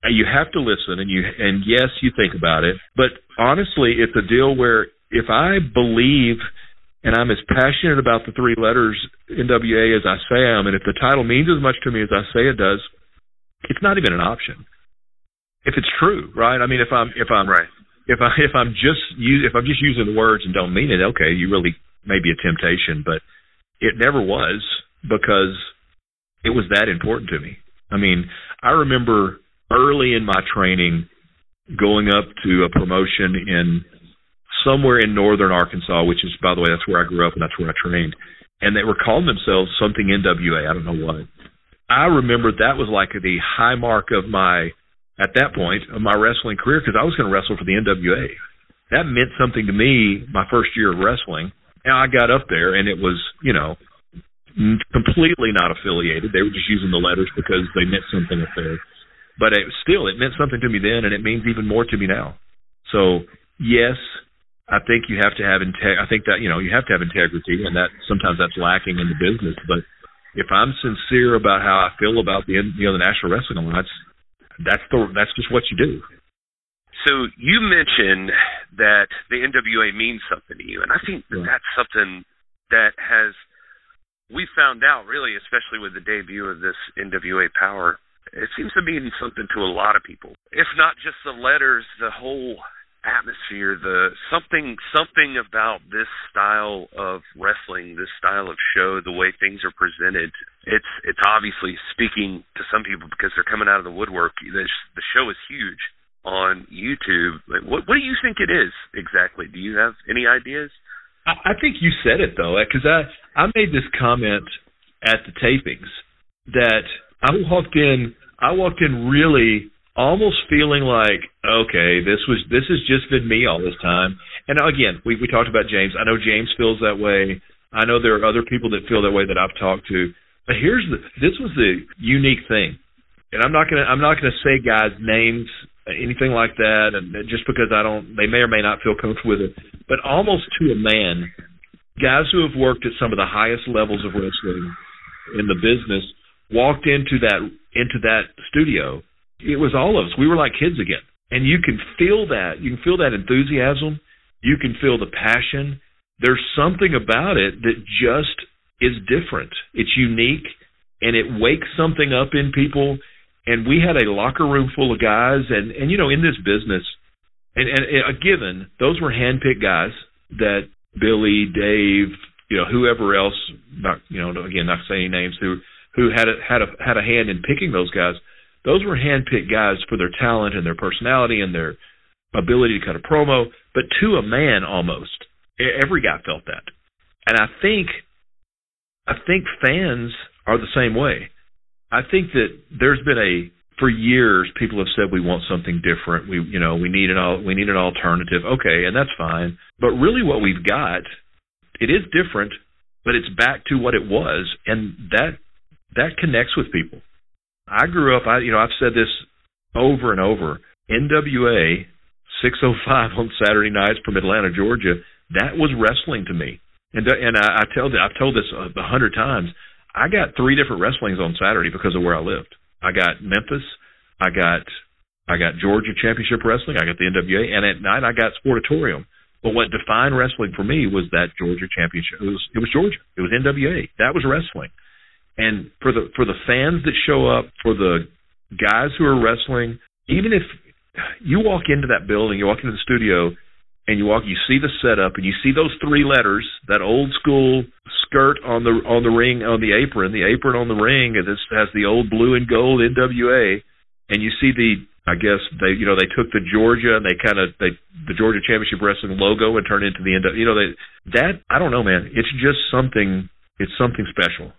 uh, you have to listen and you and yes, you think about it. But honestly, it's a deal where if I believe and I'm as passionate about the three letters NWA as I say I am, and if the title means as much to me as I say it does, it's not even an option. If it's true, right? I mean, if I'm if I'm right if I if I'm just use, if I'm just using the words and don't mean it, okay, you really may be a temptation, but it never was because it was that important to me. I mean, I remember early in my training going up to a promotion in somewhere in northern Arkansas, which is by the way, that's where I grew up and that's where I trained. And they were calling themselves something NWA, I don't know what. I remember that was like the high mark of my at that point of my wrestling career because I was going to wrestle for the NWA. That meant something to me my first year of wrestling. And I got up there and it was, you know, completely not affiliated. They were just using the letters because they meant something up there. But it, still, it meant something to me then, and it means even more to me now. So yes, I think you have to have integ. I think that you know you have to have integrity, and that sometimes that's lacking in the business. But if I'm sincere about how I feel about the you know the National Wrestling Alliance, that's the that's just what you do. So you mentioned that the NWA means something to you, and I think that that's something that has we found out really, especially with the debut of this NWA Power. It seems to mean something to a lot of people, if not just the letters, the whole atmosphere, the something something about this style of wrestling, this style of show, the way things are presented. It's it's obviously speaking to some people because they're coming out of the woodwork. The, the show is huge on YouTube. What what do you think it is exactly? Do you have any ideas? I, I think you said it though, because I I made this comment at the tapings that I walked in. I walked in really almost feeling like, okay, this was this has just been me all this time. And again, we we talked about James. I know James feels that way. I know there are other people that feel that way that I've talked to. But here's the this was the unique thing. And I'm not gonna I'm not gonna say guys' names anything like that and just because I don't they may or may not feel comfortable with it. But almost to a man, guys who have worked at some of the highest levels of wrestling in the business walked into that into that studio it was all of us. We were like kids again. And you can feel that. You can feel that enthusiasm. You can feel the passion. There's something about it that just is different. It's unique and it wakes something up in people. And we had a locker room full of guys and, and you know, in this business, and, and a given, those were handpicked guys that Billy, Dave, you know, whoever else, not, you know, again, not saying names, who, who had a, had a, had a hand in picking those guys those were handpicked guys for their talent and their personality and their ability to cut a promo, but to a man almost. Every guy felt that. And I think I think fans are the same way. I think that there's been a for years people have said we want something different. We you know, we need an we need an alternative. Okay, and that's fine. But really what we've got it is different, but it's back to what it was and that that connects with people. I grew up. I you know I've said this over and over. NWA 605 on Saturday nights from Atlanta, Georgia. That was wrestling to me. And and I, I tell I've told this a hundred times. I got three different wrestlings on Saturday because of where I lived. I got Memphis, I got I got Georgia Championship Wrestling, I got the NWA, and at night I got Sportatorium. But what defined wrestling for me was that Georgia Championship. It was it was Georgia. It was NWA. That was wrestling. And for the for the fans that show up, for the guys who are wrestling, even if you walk into that building, you walk into the studio, and you walk, you see the setup, and you see those three letters, that old school skirt on the on the ring on the apron, the apron on the ring, and this has the old blue and gold NWA, and you see the I guess they you know they took the Georgia and they kind of they the Georgia Championship Wrestling logo and turned it into the end you know they that I don't know man it's just something it's something special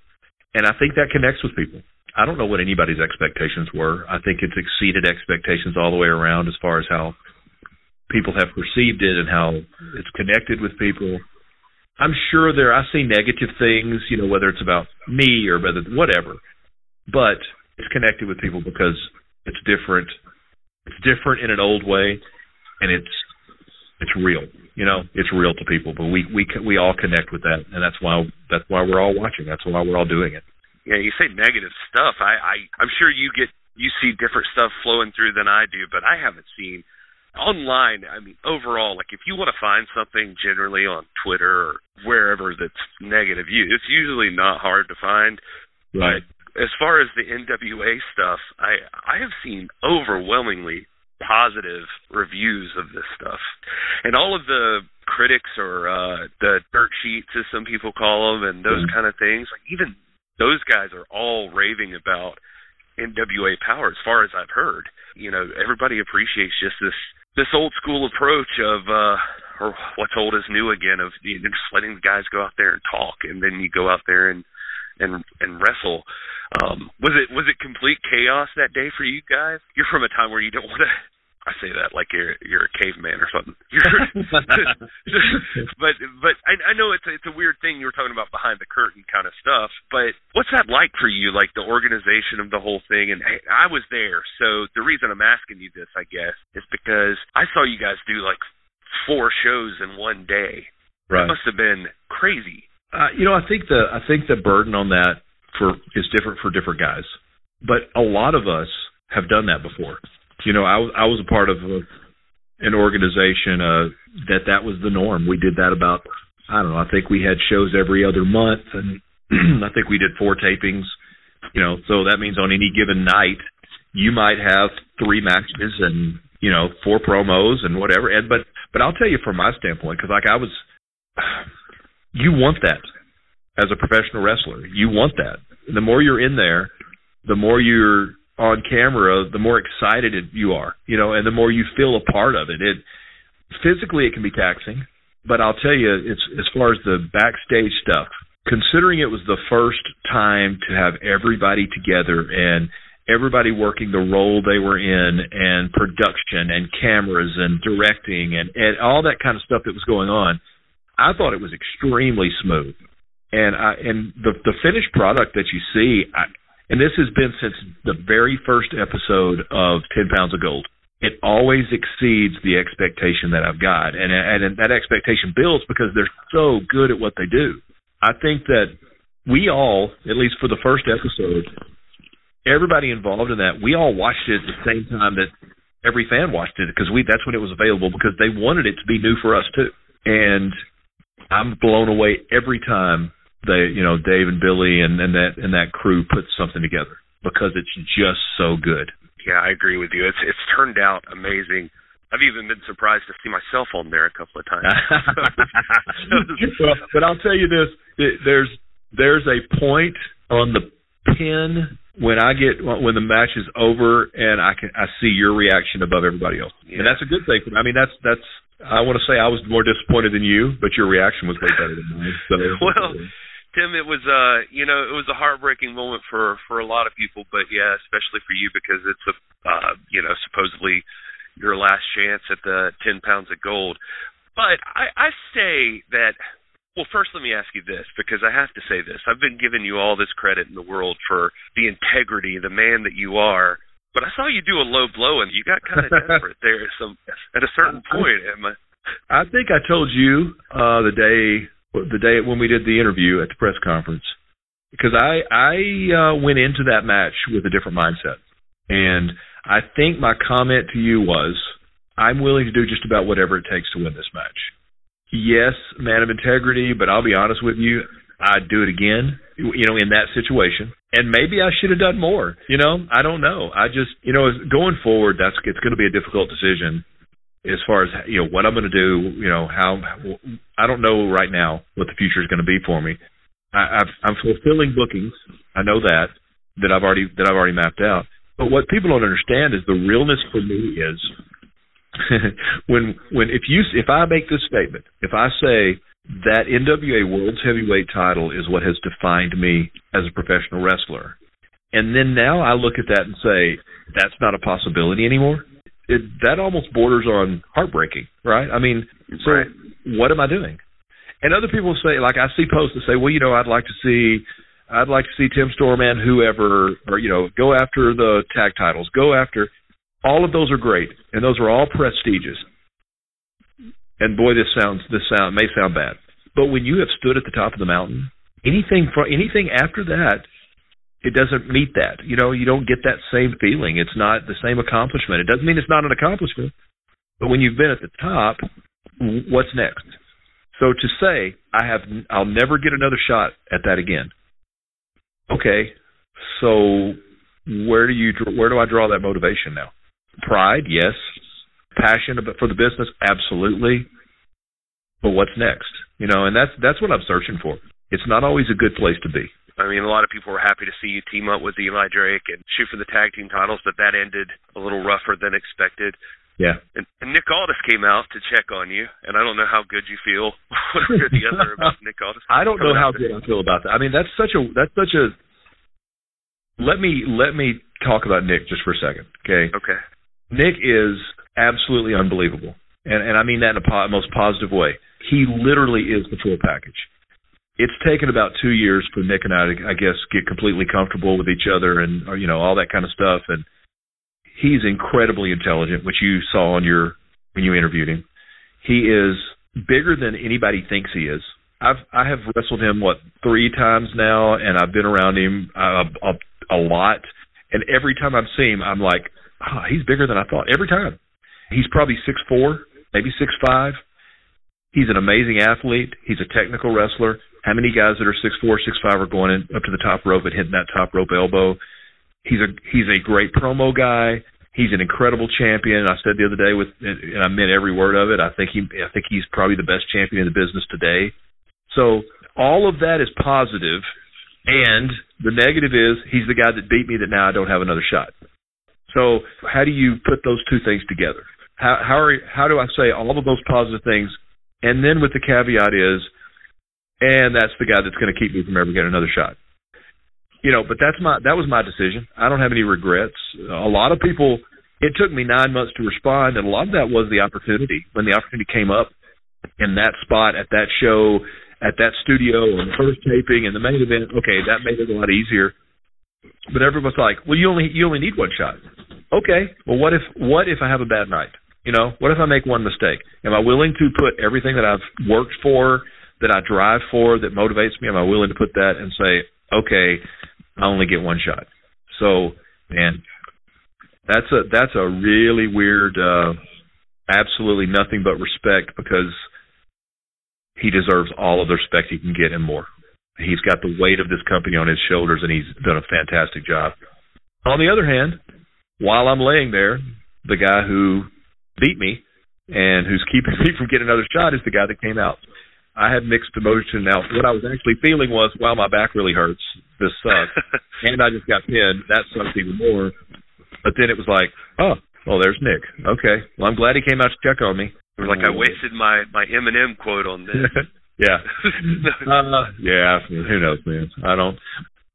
and I think that connects with people I don't know what anybody's expectations were I think it's exceeded expectations all the way around as far as how people have perceived it and how it's connected with people. I'm sure there I see negative things, you know, whether it's about me or whether whatever, but it's connected with people because it's different. It's different in an old way, and it's it's real. You know, it's real to people. But we we we all connect with that, and that's why that's why we're all watching. That's why we're all doing it. Yeah, you say negative stuff. I I I'm sure you get you see different stuff flowing through than I do, but I haven't seen online, I mean, overall, like if you want to find something generally on Twitter or wherever that's negative, you it's usually not hard to find. Right. But as far as the NWA stuff, I I have seen overwhelmingly positive reviews of this stuff, and all of the critics or uh the dirt sheets, as some people call them, and those mm-hmm. kind of things. Like even those guys are all raving about NWA Power, as far as I've heard. You know, everybody appreciates just this this old school approach of uh or what's old is new again of you know, just letting the guys go out there and talk and then you go out there and and and wrestle um was it was it complete chaos that day for you guys you're from a time where you don't want to I say that like you're you're a caveman or something. [laughs] but but I, I know it's it's a weird thing you were talking about behind the curtain kind of stuff. But what's that like for you? Like the organization of the whole thing. And I was there, so the reason I'm asking you this, I guess, is because I saw you guys do like four shows in one day. Right. It must have been crazy. Uh, you know, I think the I think the burden on that for is different for different guys, but a lot of us have done that before you know, I was I was a part of a, an organization uh, that that was the norm. We did that about I don't know. I think we had shows every other month, and [clears throat] I think we did four tapings. You know, so that means on any given night, you might have three matches and you know four promos and whatever. And but but I'll tell you from my standpoint, because like I was, [sighs] you want that as a professional wrestler. You want that. The more you're in there, the more you're on camera, the more excited you are, you know, and the more you feel a part of it. It physically it can be taxing, but I'll tell you, it's as far as the backstage stuff. Considering it was the first time to have everybody together and everybody working the role they were in, and production and cameras and directing and, and all that kind of stuff that was going on, I thought it was extremely smooth. And I and the the finished product that you see, I, and this has been since the very first episode of Ten Pounds of Gold. It always exceeds the expectation that I've got, and and that expectation builds because they're so good at what they do. I think that we all, at least for the first episode, everybody involved in that, we all watched it at the same time that every fan watched it because we that's when it was available because they wanted it to be new for us too. And I'm blown away every time they you know Dave and Billy and and that and that crew put something together because it's just so good. Yeah, I agree with you. It's it's turned out amazing. I've even been surprised to see myself on there a couple of times. [laughs] [laughs] well, but I'll tell you this: there's there's a point on the pin when I get when the match is over and I can I see your reaction above everybody else, yeah. and that's a good thing. I mean, that's that's I want to say I was more disappointed than you, but your reaction was way better than mine. So [laughs] well, Tim, it was uh you know it was a heartbreaking moment for for a lot of people, but yeah, especially for you because it's a uh you know supposedly your last chance at the ten pounds of gold. But I I say that well first let me ask you this because I have to say this. I've been giving you all this credit in the world for the integrity, the man that you are. But I saw you do a low blow and you got kind of [laughs] desperate there. Some at a certain point, am I? I think I told you uh the day the day when we did the interview at the press conference because I I uh, went into that match with a different mindset, and I think my comment to you was I'm willing to do just about whatever it takes to win this match. Yes, man of integrity, but I'll be honest with you, I'd do it again, you know, in that situation. And maybe I should have done more, you know, I don't know. I just, you know, going forward, that's, it's going to be a difficult decision. As far as you know what I'm going to do. You know how I don't know right now what the future is going to be for me. I, I've, I'm fulfilling bookings. I know that that I've already that I've already mapped out. But what people don't understand is the realness for me is [laughs] when when if you if I make this statement, if I say that NWA World's Heavyweight title is what has defined me as a professional wrestler, and then now I look at that and say that's not a possibility anymore. It, that almost borders on heartbreaking, right? I mean, so right. what am I doing? And other people say, like I see posts that say, well, you know, I'd like to see I'd like to see Tim Storm and whoever, or you know, go after the tag titles, go after. All of those are great, and those are all prestigious. And boy, this sounds this sound may sound bad, but when you have stood at the top of the mountain, anything for anything after that, it doesn't meet that. You know, you don't get that same feeling. It's not the same accomplishment. It doesn't mean it's not an accomplishment, but when you've been at the top, what's next? So to say I have, I'll never get another shot at that again okay, so where do you where do I draw that motivation now? Pride, yes. Passion for the business, absolutely. But what's next? You know, and that's that's what I'm searching for. It's not always a good place to be. I mean, a lot of people were happy to see you team up with Eli Drake and shoot for the tag team titles, but that ended a little rougher than expected. Yeah. And, and Nick Aldis came out to check on you, and I don't know how good you feel one way or the other about Nick Aldis. I don't know how good I feel about that. I mean, that's such a that's such a. Let me let me talk about Nick just for a second, okay? Okay. Nick is absolutely unbelievable, and and I mean that in a po- most positive way. He literally is the full package. It's taken about two years for Nick and I to, I guess, get completely comfortable with each other and you know all that kind of stuff and he's incredibly intelligent, which you saw on your when you interviewed him. He is bigger than anybody thinks he is. I've I have wrestled him what three times now, and I've been around him uh, a, a lot. And every time I see him, I'm like, oh, he's bigger than I thought. Every time, he's probably six four, maybe six five. He's an amazing athlete. He's a technical wrestler. How many guys that are six four, six five are going in, up to the top rope and hitting that top rope elbow? He's a he's a great promo guy. He's an incredible champion. I said the other day with, and I meant every word of it. I think he, I think he's probably the best champion in the business today. So all of that is positive, and the negative is he's the guy that beat me that now I don't have another shot. So how do you put those two things together? How how are how do I say all of those positive things, and then with the caveat is, and that's the guy that's going to keep me from ever getting another shot you know, but that's my that was my decision. I don't have any regrets. A lot of people. It took me nine months to respond, and a lot of that was the opportunity. When the opportunity came up in that spot at that show, at that studio, on the first taping and the main event, okay, that made it a lot easier. But everyone's like, "Well, you only you only need one shot." Okay, well, what if what if I have a bad night? You know, what if I make one mistake? Am I willing to put everything that I've worked for, that I drive for, that motivates me? Am I willing to put that and say, okay, I only get one shot. So, man, that's a that's a really weird. Uh, absolutely nothing but respect because he deserves all of the respect he can get and more. He's got the weight of this company on his shoulders, and he's done a fantastic job. On the other hand, while I'm laying there, the guy who beat me and who's keeping [laughs] me from getting another shot is the guy that came out. I had mixed emotion. Now, what I was actually feeling was, wow, my back really hurts. This sucks. [laughs] and I just got pinned. That sucks even more. But then it was like, oh, well, there's Nick. Okay. Well, I'm glad he came out to check on me. It was like I wasted my my Eminem quote on this. [laughs] yeah. [laughs] uh, yeah. Who knows, man? I don't.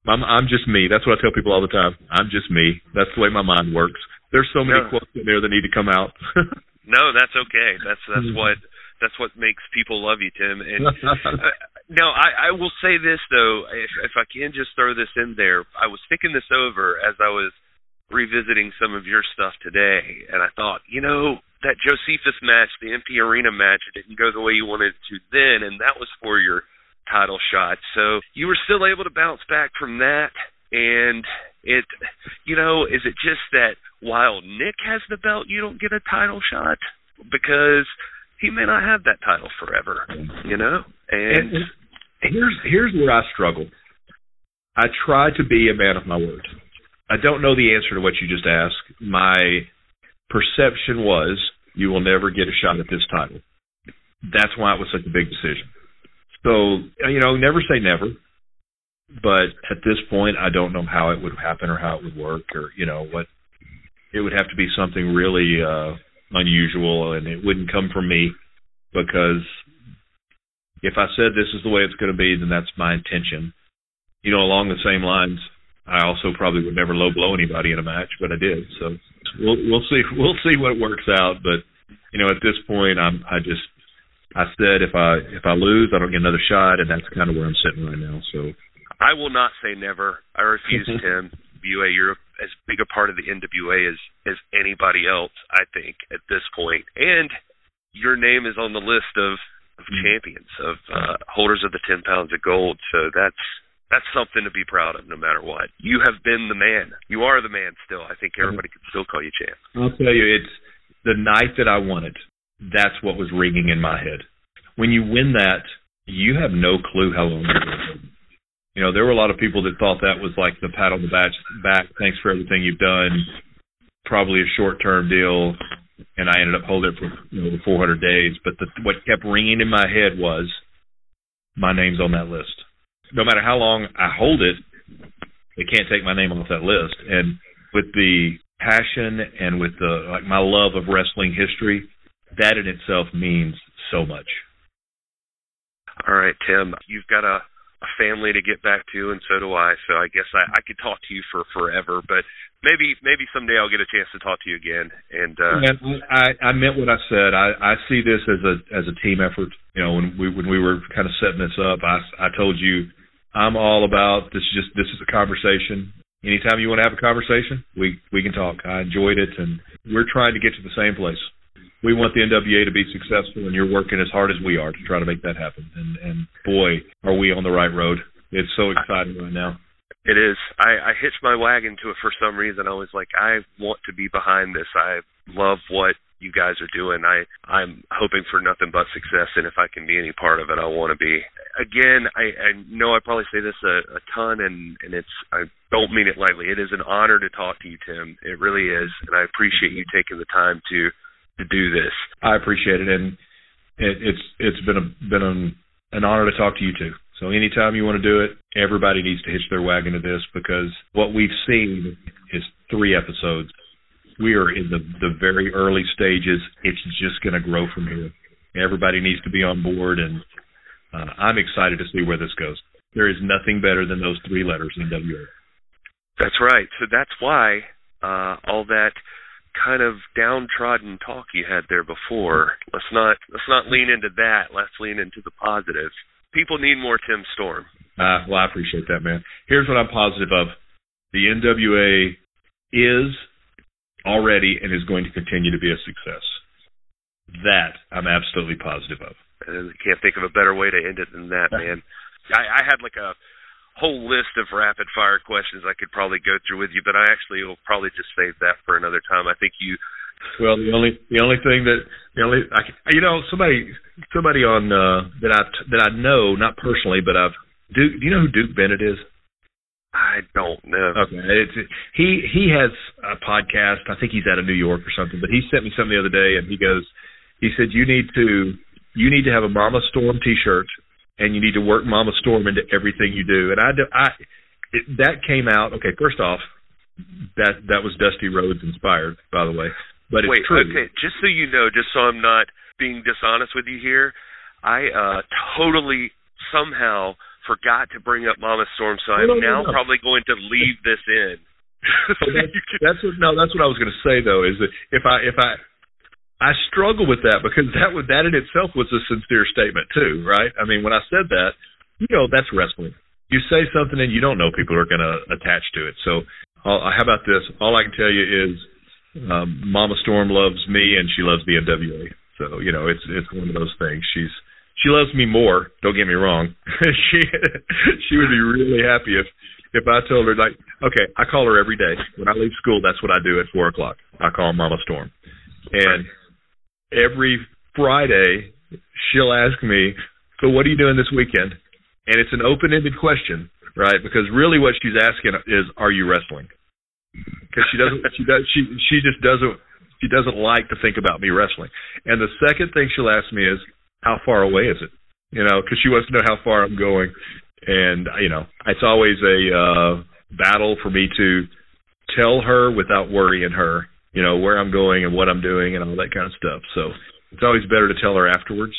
I'm I'm just me. That's what I tell people all the time. I'm just me. That's the way my mind works. There's so many no. quotes in there that need to come out. no, that's okay. That's that's what that's what makes people love you, Tim. And [laughs] uh, no, I, I will say this though, if, if I can just throw this in there, I was thinking this over as I was revisiting some of your stuff today, and I thought, you know, that Josephus match, the empty arena match, it didn't go the way you wanted it to then, and that was for your title shot. So you were still able to bounce back from that, and it, you know, is it just that while Nick has the belt, you don't get a title shot? Because he may not have that title forever, you know. And, and, here's here's where I struggle. I try to be a man of my word. I don't know the answer to what you just asked. My perception was You will never get a shot at this title. That's why it was such a big decision. So, you know, never say never. But at this point, I don't know how it would happen or how it would work or, you know, what it would have to be something really uh unusual and it wouldn't come from me because if I said this is the way it's going to be, then that's my intention. You know, along the same lines, I also probably would never low blow anybody in a match, but I did. So we'll we'll see [laughs] we'll see what works out. But you know, at this point, I'm I just I said if I if I lose, I don't get another shot, and that's kind of where I'm sitting right now. So I will not say never. I refuse, [laughs] Tim. BUA, you're as big a part of the NWA as as anybody else. I think at this point, and your name is on the list of of mm. champions, of uh, holders of the 10 pounds of gold. So that's that's something to be proud of no matter what. You have been the man. You are the man still. I think everybody can still call you champ. I'll tell you, it's the night that I won it. That's what was ringing in my head. When you win that, you have no clue how long you're going to you know, there were a lot of people that thought that was like the pat on the back, back. Thanks for everything you've done. Probably a short term deal and I ended up holding it for you know 400 days. But the, what kept ringing in my head was my name's on that list. No matter how long I hold it, they can't take my name off that list. And with the passion and with the like my love of wrestling history, that in itself means so much. All right, Tim, you've got a a family to get back to, and so do I. So I guess I, I could talk to you for forever, but maybe maybe someday I'll get a chance to talk to you again. And uh, Man, I I meant what I said. I I see this as a as a team effort. You know, when we when we were kind of setting this up, I I told you I'm all about this. Just this is a conversation. Anytime you want to have a conversation, we we can talk. I enjoyed it, and we're trying to get to the same place we want the NWA to be successful, and you're working as hard as we are to try to make that happen. And and boy, are we on the right road! It's so exciting right now. It is. I, I hitched my wagon to it for some reason. I was like, I want to be behind this. I love what you guys are doing. I I'm hoping for nothing but success, and if I can be any part of it, I want to be. Again, I, I know I probably say this a, a ton, and and it's I don't mean it lightly. It is an honor to talk to you, Tim. It really is, and I appreciate you taking the time to to do this. I appreciate it, and it, it's it's been a been an, an honor to talk to you too. So anytime you want to do it, everybody needs to hitch their wagon to this because what we've seen is three episodes. We are in the the very early stages. It's just going to grow from here. Everybody needs to be on board, and uh, I'm excited to see where this goes. There is nothing better than those three letters NWA. That's right. So that's why uh, all that kind of downtrodden talk you had there before. Let's not let's not lean into that. Let's lean into the positive. People need more Tim Storm. Uh, well, I appreciate that, man. Here's what I'm positive of: the NWA is already and is going to continue to be a success. That I'm absolutely positive of. I can't think of a better way to end it than that, man. I, I had like a whole list of rapid fire questions I could probably go through with you, but I actually will probably just save that for another time. I think you. Well, the only the only thing that the only I, you know somebody somebody on uh, that I that I know not personally, but I've Duke. Do you know who Duke Bennett is? I don't know. Okay, it's he he has a podcast. I think he's out of New York or something. But he sent me something the other day, and he goes, he said you need to you need to have a Mama Storm T-shirt and you need to work Mama Storm into everything you do. And I, I it, that came out. Okay, first off, that that was Dusty Rhodes inspired, by the way. But it's wait, true. okay, just so you know, just so I'm not being dishonest with you here, I uh totally somehow forgot to bring up Mama Storm, so I'm no, no, now no. probably going to leave this in. so that's, [laughs] that's what no, that's what I was going to say though. Is that if I if I I struggle with that because that would that in itself was a sincere statement too, right? I mean, when I said that, you know, that's wrestling. You say something and you don't know people are going to attach to it. So, uh, how about this? All I can tell you is, um, Mama Storm loves me and she loves the NWA. So, you know, it's it's one of those things. She's she loves me more. Don't get me wrong. [laughs] she she would be really happy if if I told her like, okay, I call her every day when I leave school. That's what I do at four o'clock. I call Mama Storm, and every Friday she'll ask me, "So what are you doing this weekend?" And it's an open-ended question, right? Because really, what she's asking is, "Are you wrestling?" Because she doesn't, she does, she she just doesn't she doesn't like to think about me wrestling. And the second thing she'll ask me is, how far away is it? You know, because she wants to know how far I'm going. And you know, it's always a uh, battle for me to tell her without worrying her. You know where I'm going and what I'm doing and all that kind of stuff. So it's always better to tell her afterwards.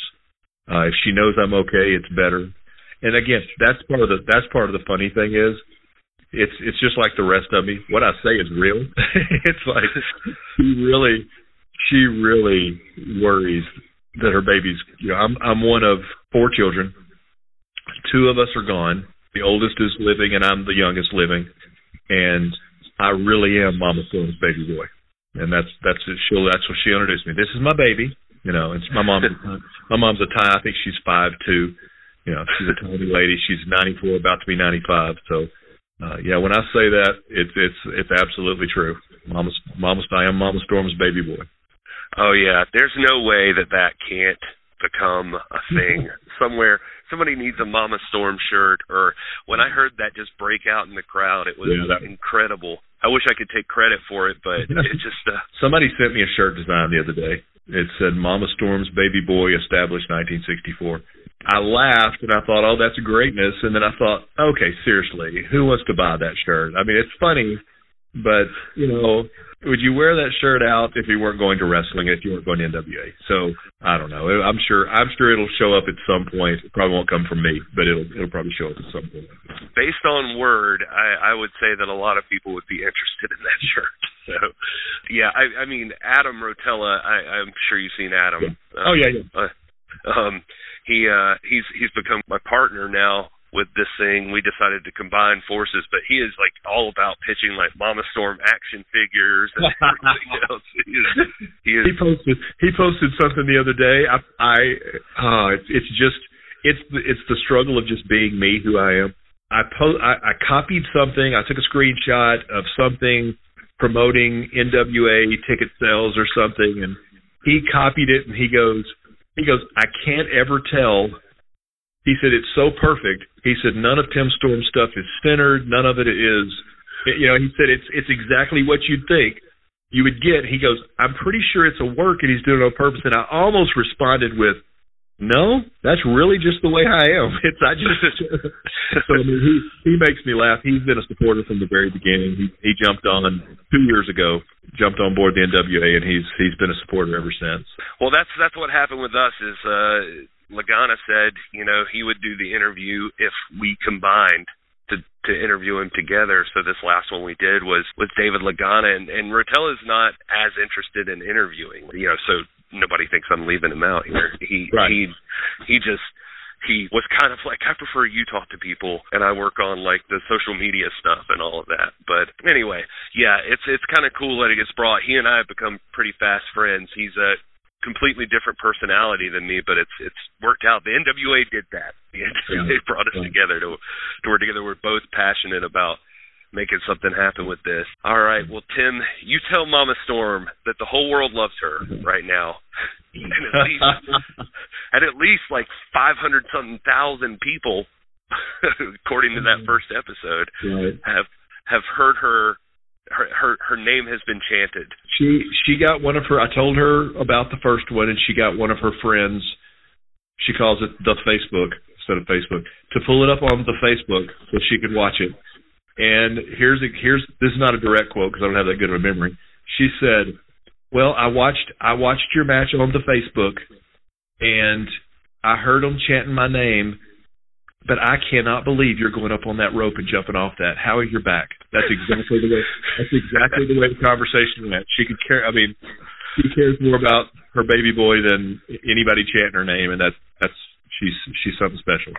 Uh, if she knows I'm okay, it's better. And again, that's part of the that's part of the funny thing is it's it's just like the rest of me. What I say is real. [laughs] it's like she really she really worries that her baby's you know, I'm I'm one of four children. Two of us are gone. The oldest is living and I'm the youngest living. And I really am Mama Storm's baby boy. And that's that's she'll that's what she introduced me. This is my baby. You know, it's my mom [laughs] my mom's a tie I think she's five two. You know, she's a tiny lady. She's ninety four, about to be ninety five. So uh, yeah, when I say that, it's it's it's absolutely true. Mama, Mama, I am Mama Storm's baby boy. Oh yeah, there's no way that that can't become a [laughs] thing somewhere. Somebody needs a Mama Storm shirt, or when I heard that just break out in the crowd, it was yeah, that, incredible. I wish I could take credit for it, but [laughs] it just uh, somebody sent me a shirt design the other day. It said Mama Storm's baby boy established 1964. I laughed and I thought, oh, that's greatness. And then I thought, okay, seriously, who wants to buy that shirt? I mean, it's funny, but you know, would you wear that shirt out if you weren't going to wrestling, if you weren't going to NWA? So I don't know. I'm sure. I'm sure it'll show up at some point. It probably won't come from me, but it'll it'll probably show up at some point. Based on word, I, I would say that a lot of people would be interested in that [laughs] shirt. So, yeah, I, I mean, Adam Rotella. I, I'm sure you've seen Adam. Yeah. oh yeah, yeah. Uh, um, he uh he's he's become my partner now with this thing. We decided to combine forces, but he is like all about pitching like Mama Storm action figures and [laughs] everything else. He is, he, is, he posted he posted something the other day. I I uh it's it's just it's the, it's the struggle of just being me who I am. I po- I, I copied something. I took a screenshot of something promoting NWA ticket sales or something, and he copied it and he goes, he goes, I can't ever tell. He said it's so perfect. He said none of Tim Storm's stuff is centered. None of it is. You know, he said it's it's exactly what you'd think you would get. He goes, I'm pretty sure it's a work and he's doing it on purpose. And I almost responded with, no, that's really just the way I am. [laughs] It's I just so I mean he he makes me laugh. He's been a supporter from the very beginning. He he jumped on two years ago, jumped on board the NWA, and he's he's been a supporter ever since. Well, that's that's what happened with us. Is uh, Lagana said you know he would do the interview if we combined to to interview him together. So this last one we did was with David Lagana, and and Rotella is not as interested in interviewing. You know, so nobody thinks I'm leaving him out here. He right. he he just he was kind of like I prefer you talk to people and I work on like the social media stuff and all of that. But anyway, yeah, it's it's kind of cool that it gets brought. He and I have become pretty fast friends. He's a completely different personality than me, but it's it's worked out. The NWA did that. [laughs] The NWA yeah. [laughs] brought us yeah. together to to work together. We're both passionate about making something happen with this. All right, well, Tim, you tell Mama Storm that the whole world loves her [laughs] right now, and at least, and at least like five hundred something thousand people, according to that mm-hmm. first episode, right. have have heard her. Her, her her name has been chanted. She she got one of her. I told her about the first one, and she got one of her friends. She calls it the Facebook instead of Facebook to pull it up on the Facebook so she could watch it and here's a, here's this is not a direct quote because I don't have that good of a memory. She said, "Well, I watched I watched your match on the Facebook, and I heard them chanting my name, but I cannot believe you're going up on that rope and jumping off that. How is your back? That's exactly the way. That's exactly the way the conversation went. She could care. I mean, she cares more about her baby boy than anybody chanting her name, and that's that's she's she's something special.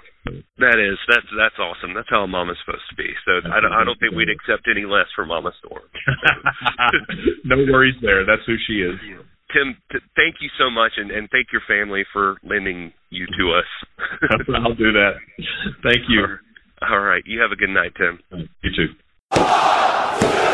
That is that's that's awesome. That's how a mama's supposed to be. So I don't I don't think we'd accept any less for Mama Storm. [laughs] no worries there. That's who she is. Tim, t- thank you so much, and, and thank your family for lending you to us. [laughs] I'll do that. Thank you. All right. You have a good night, Tim. You too. La.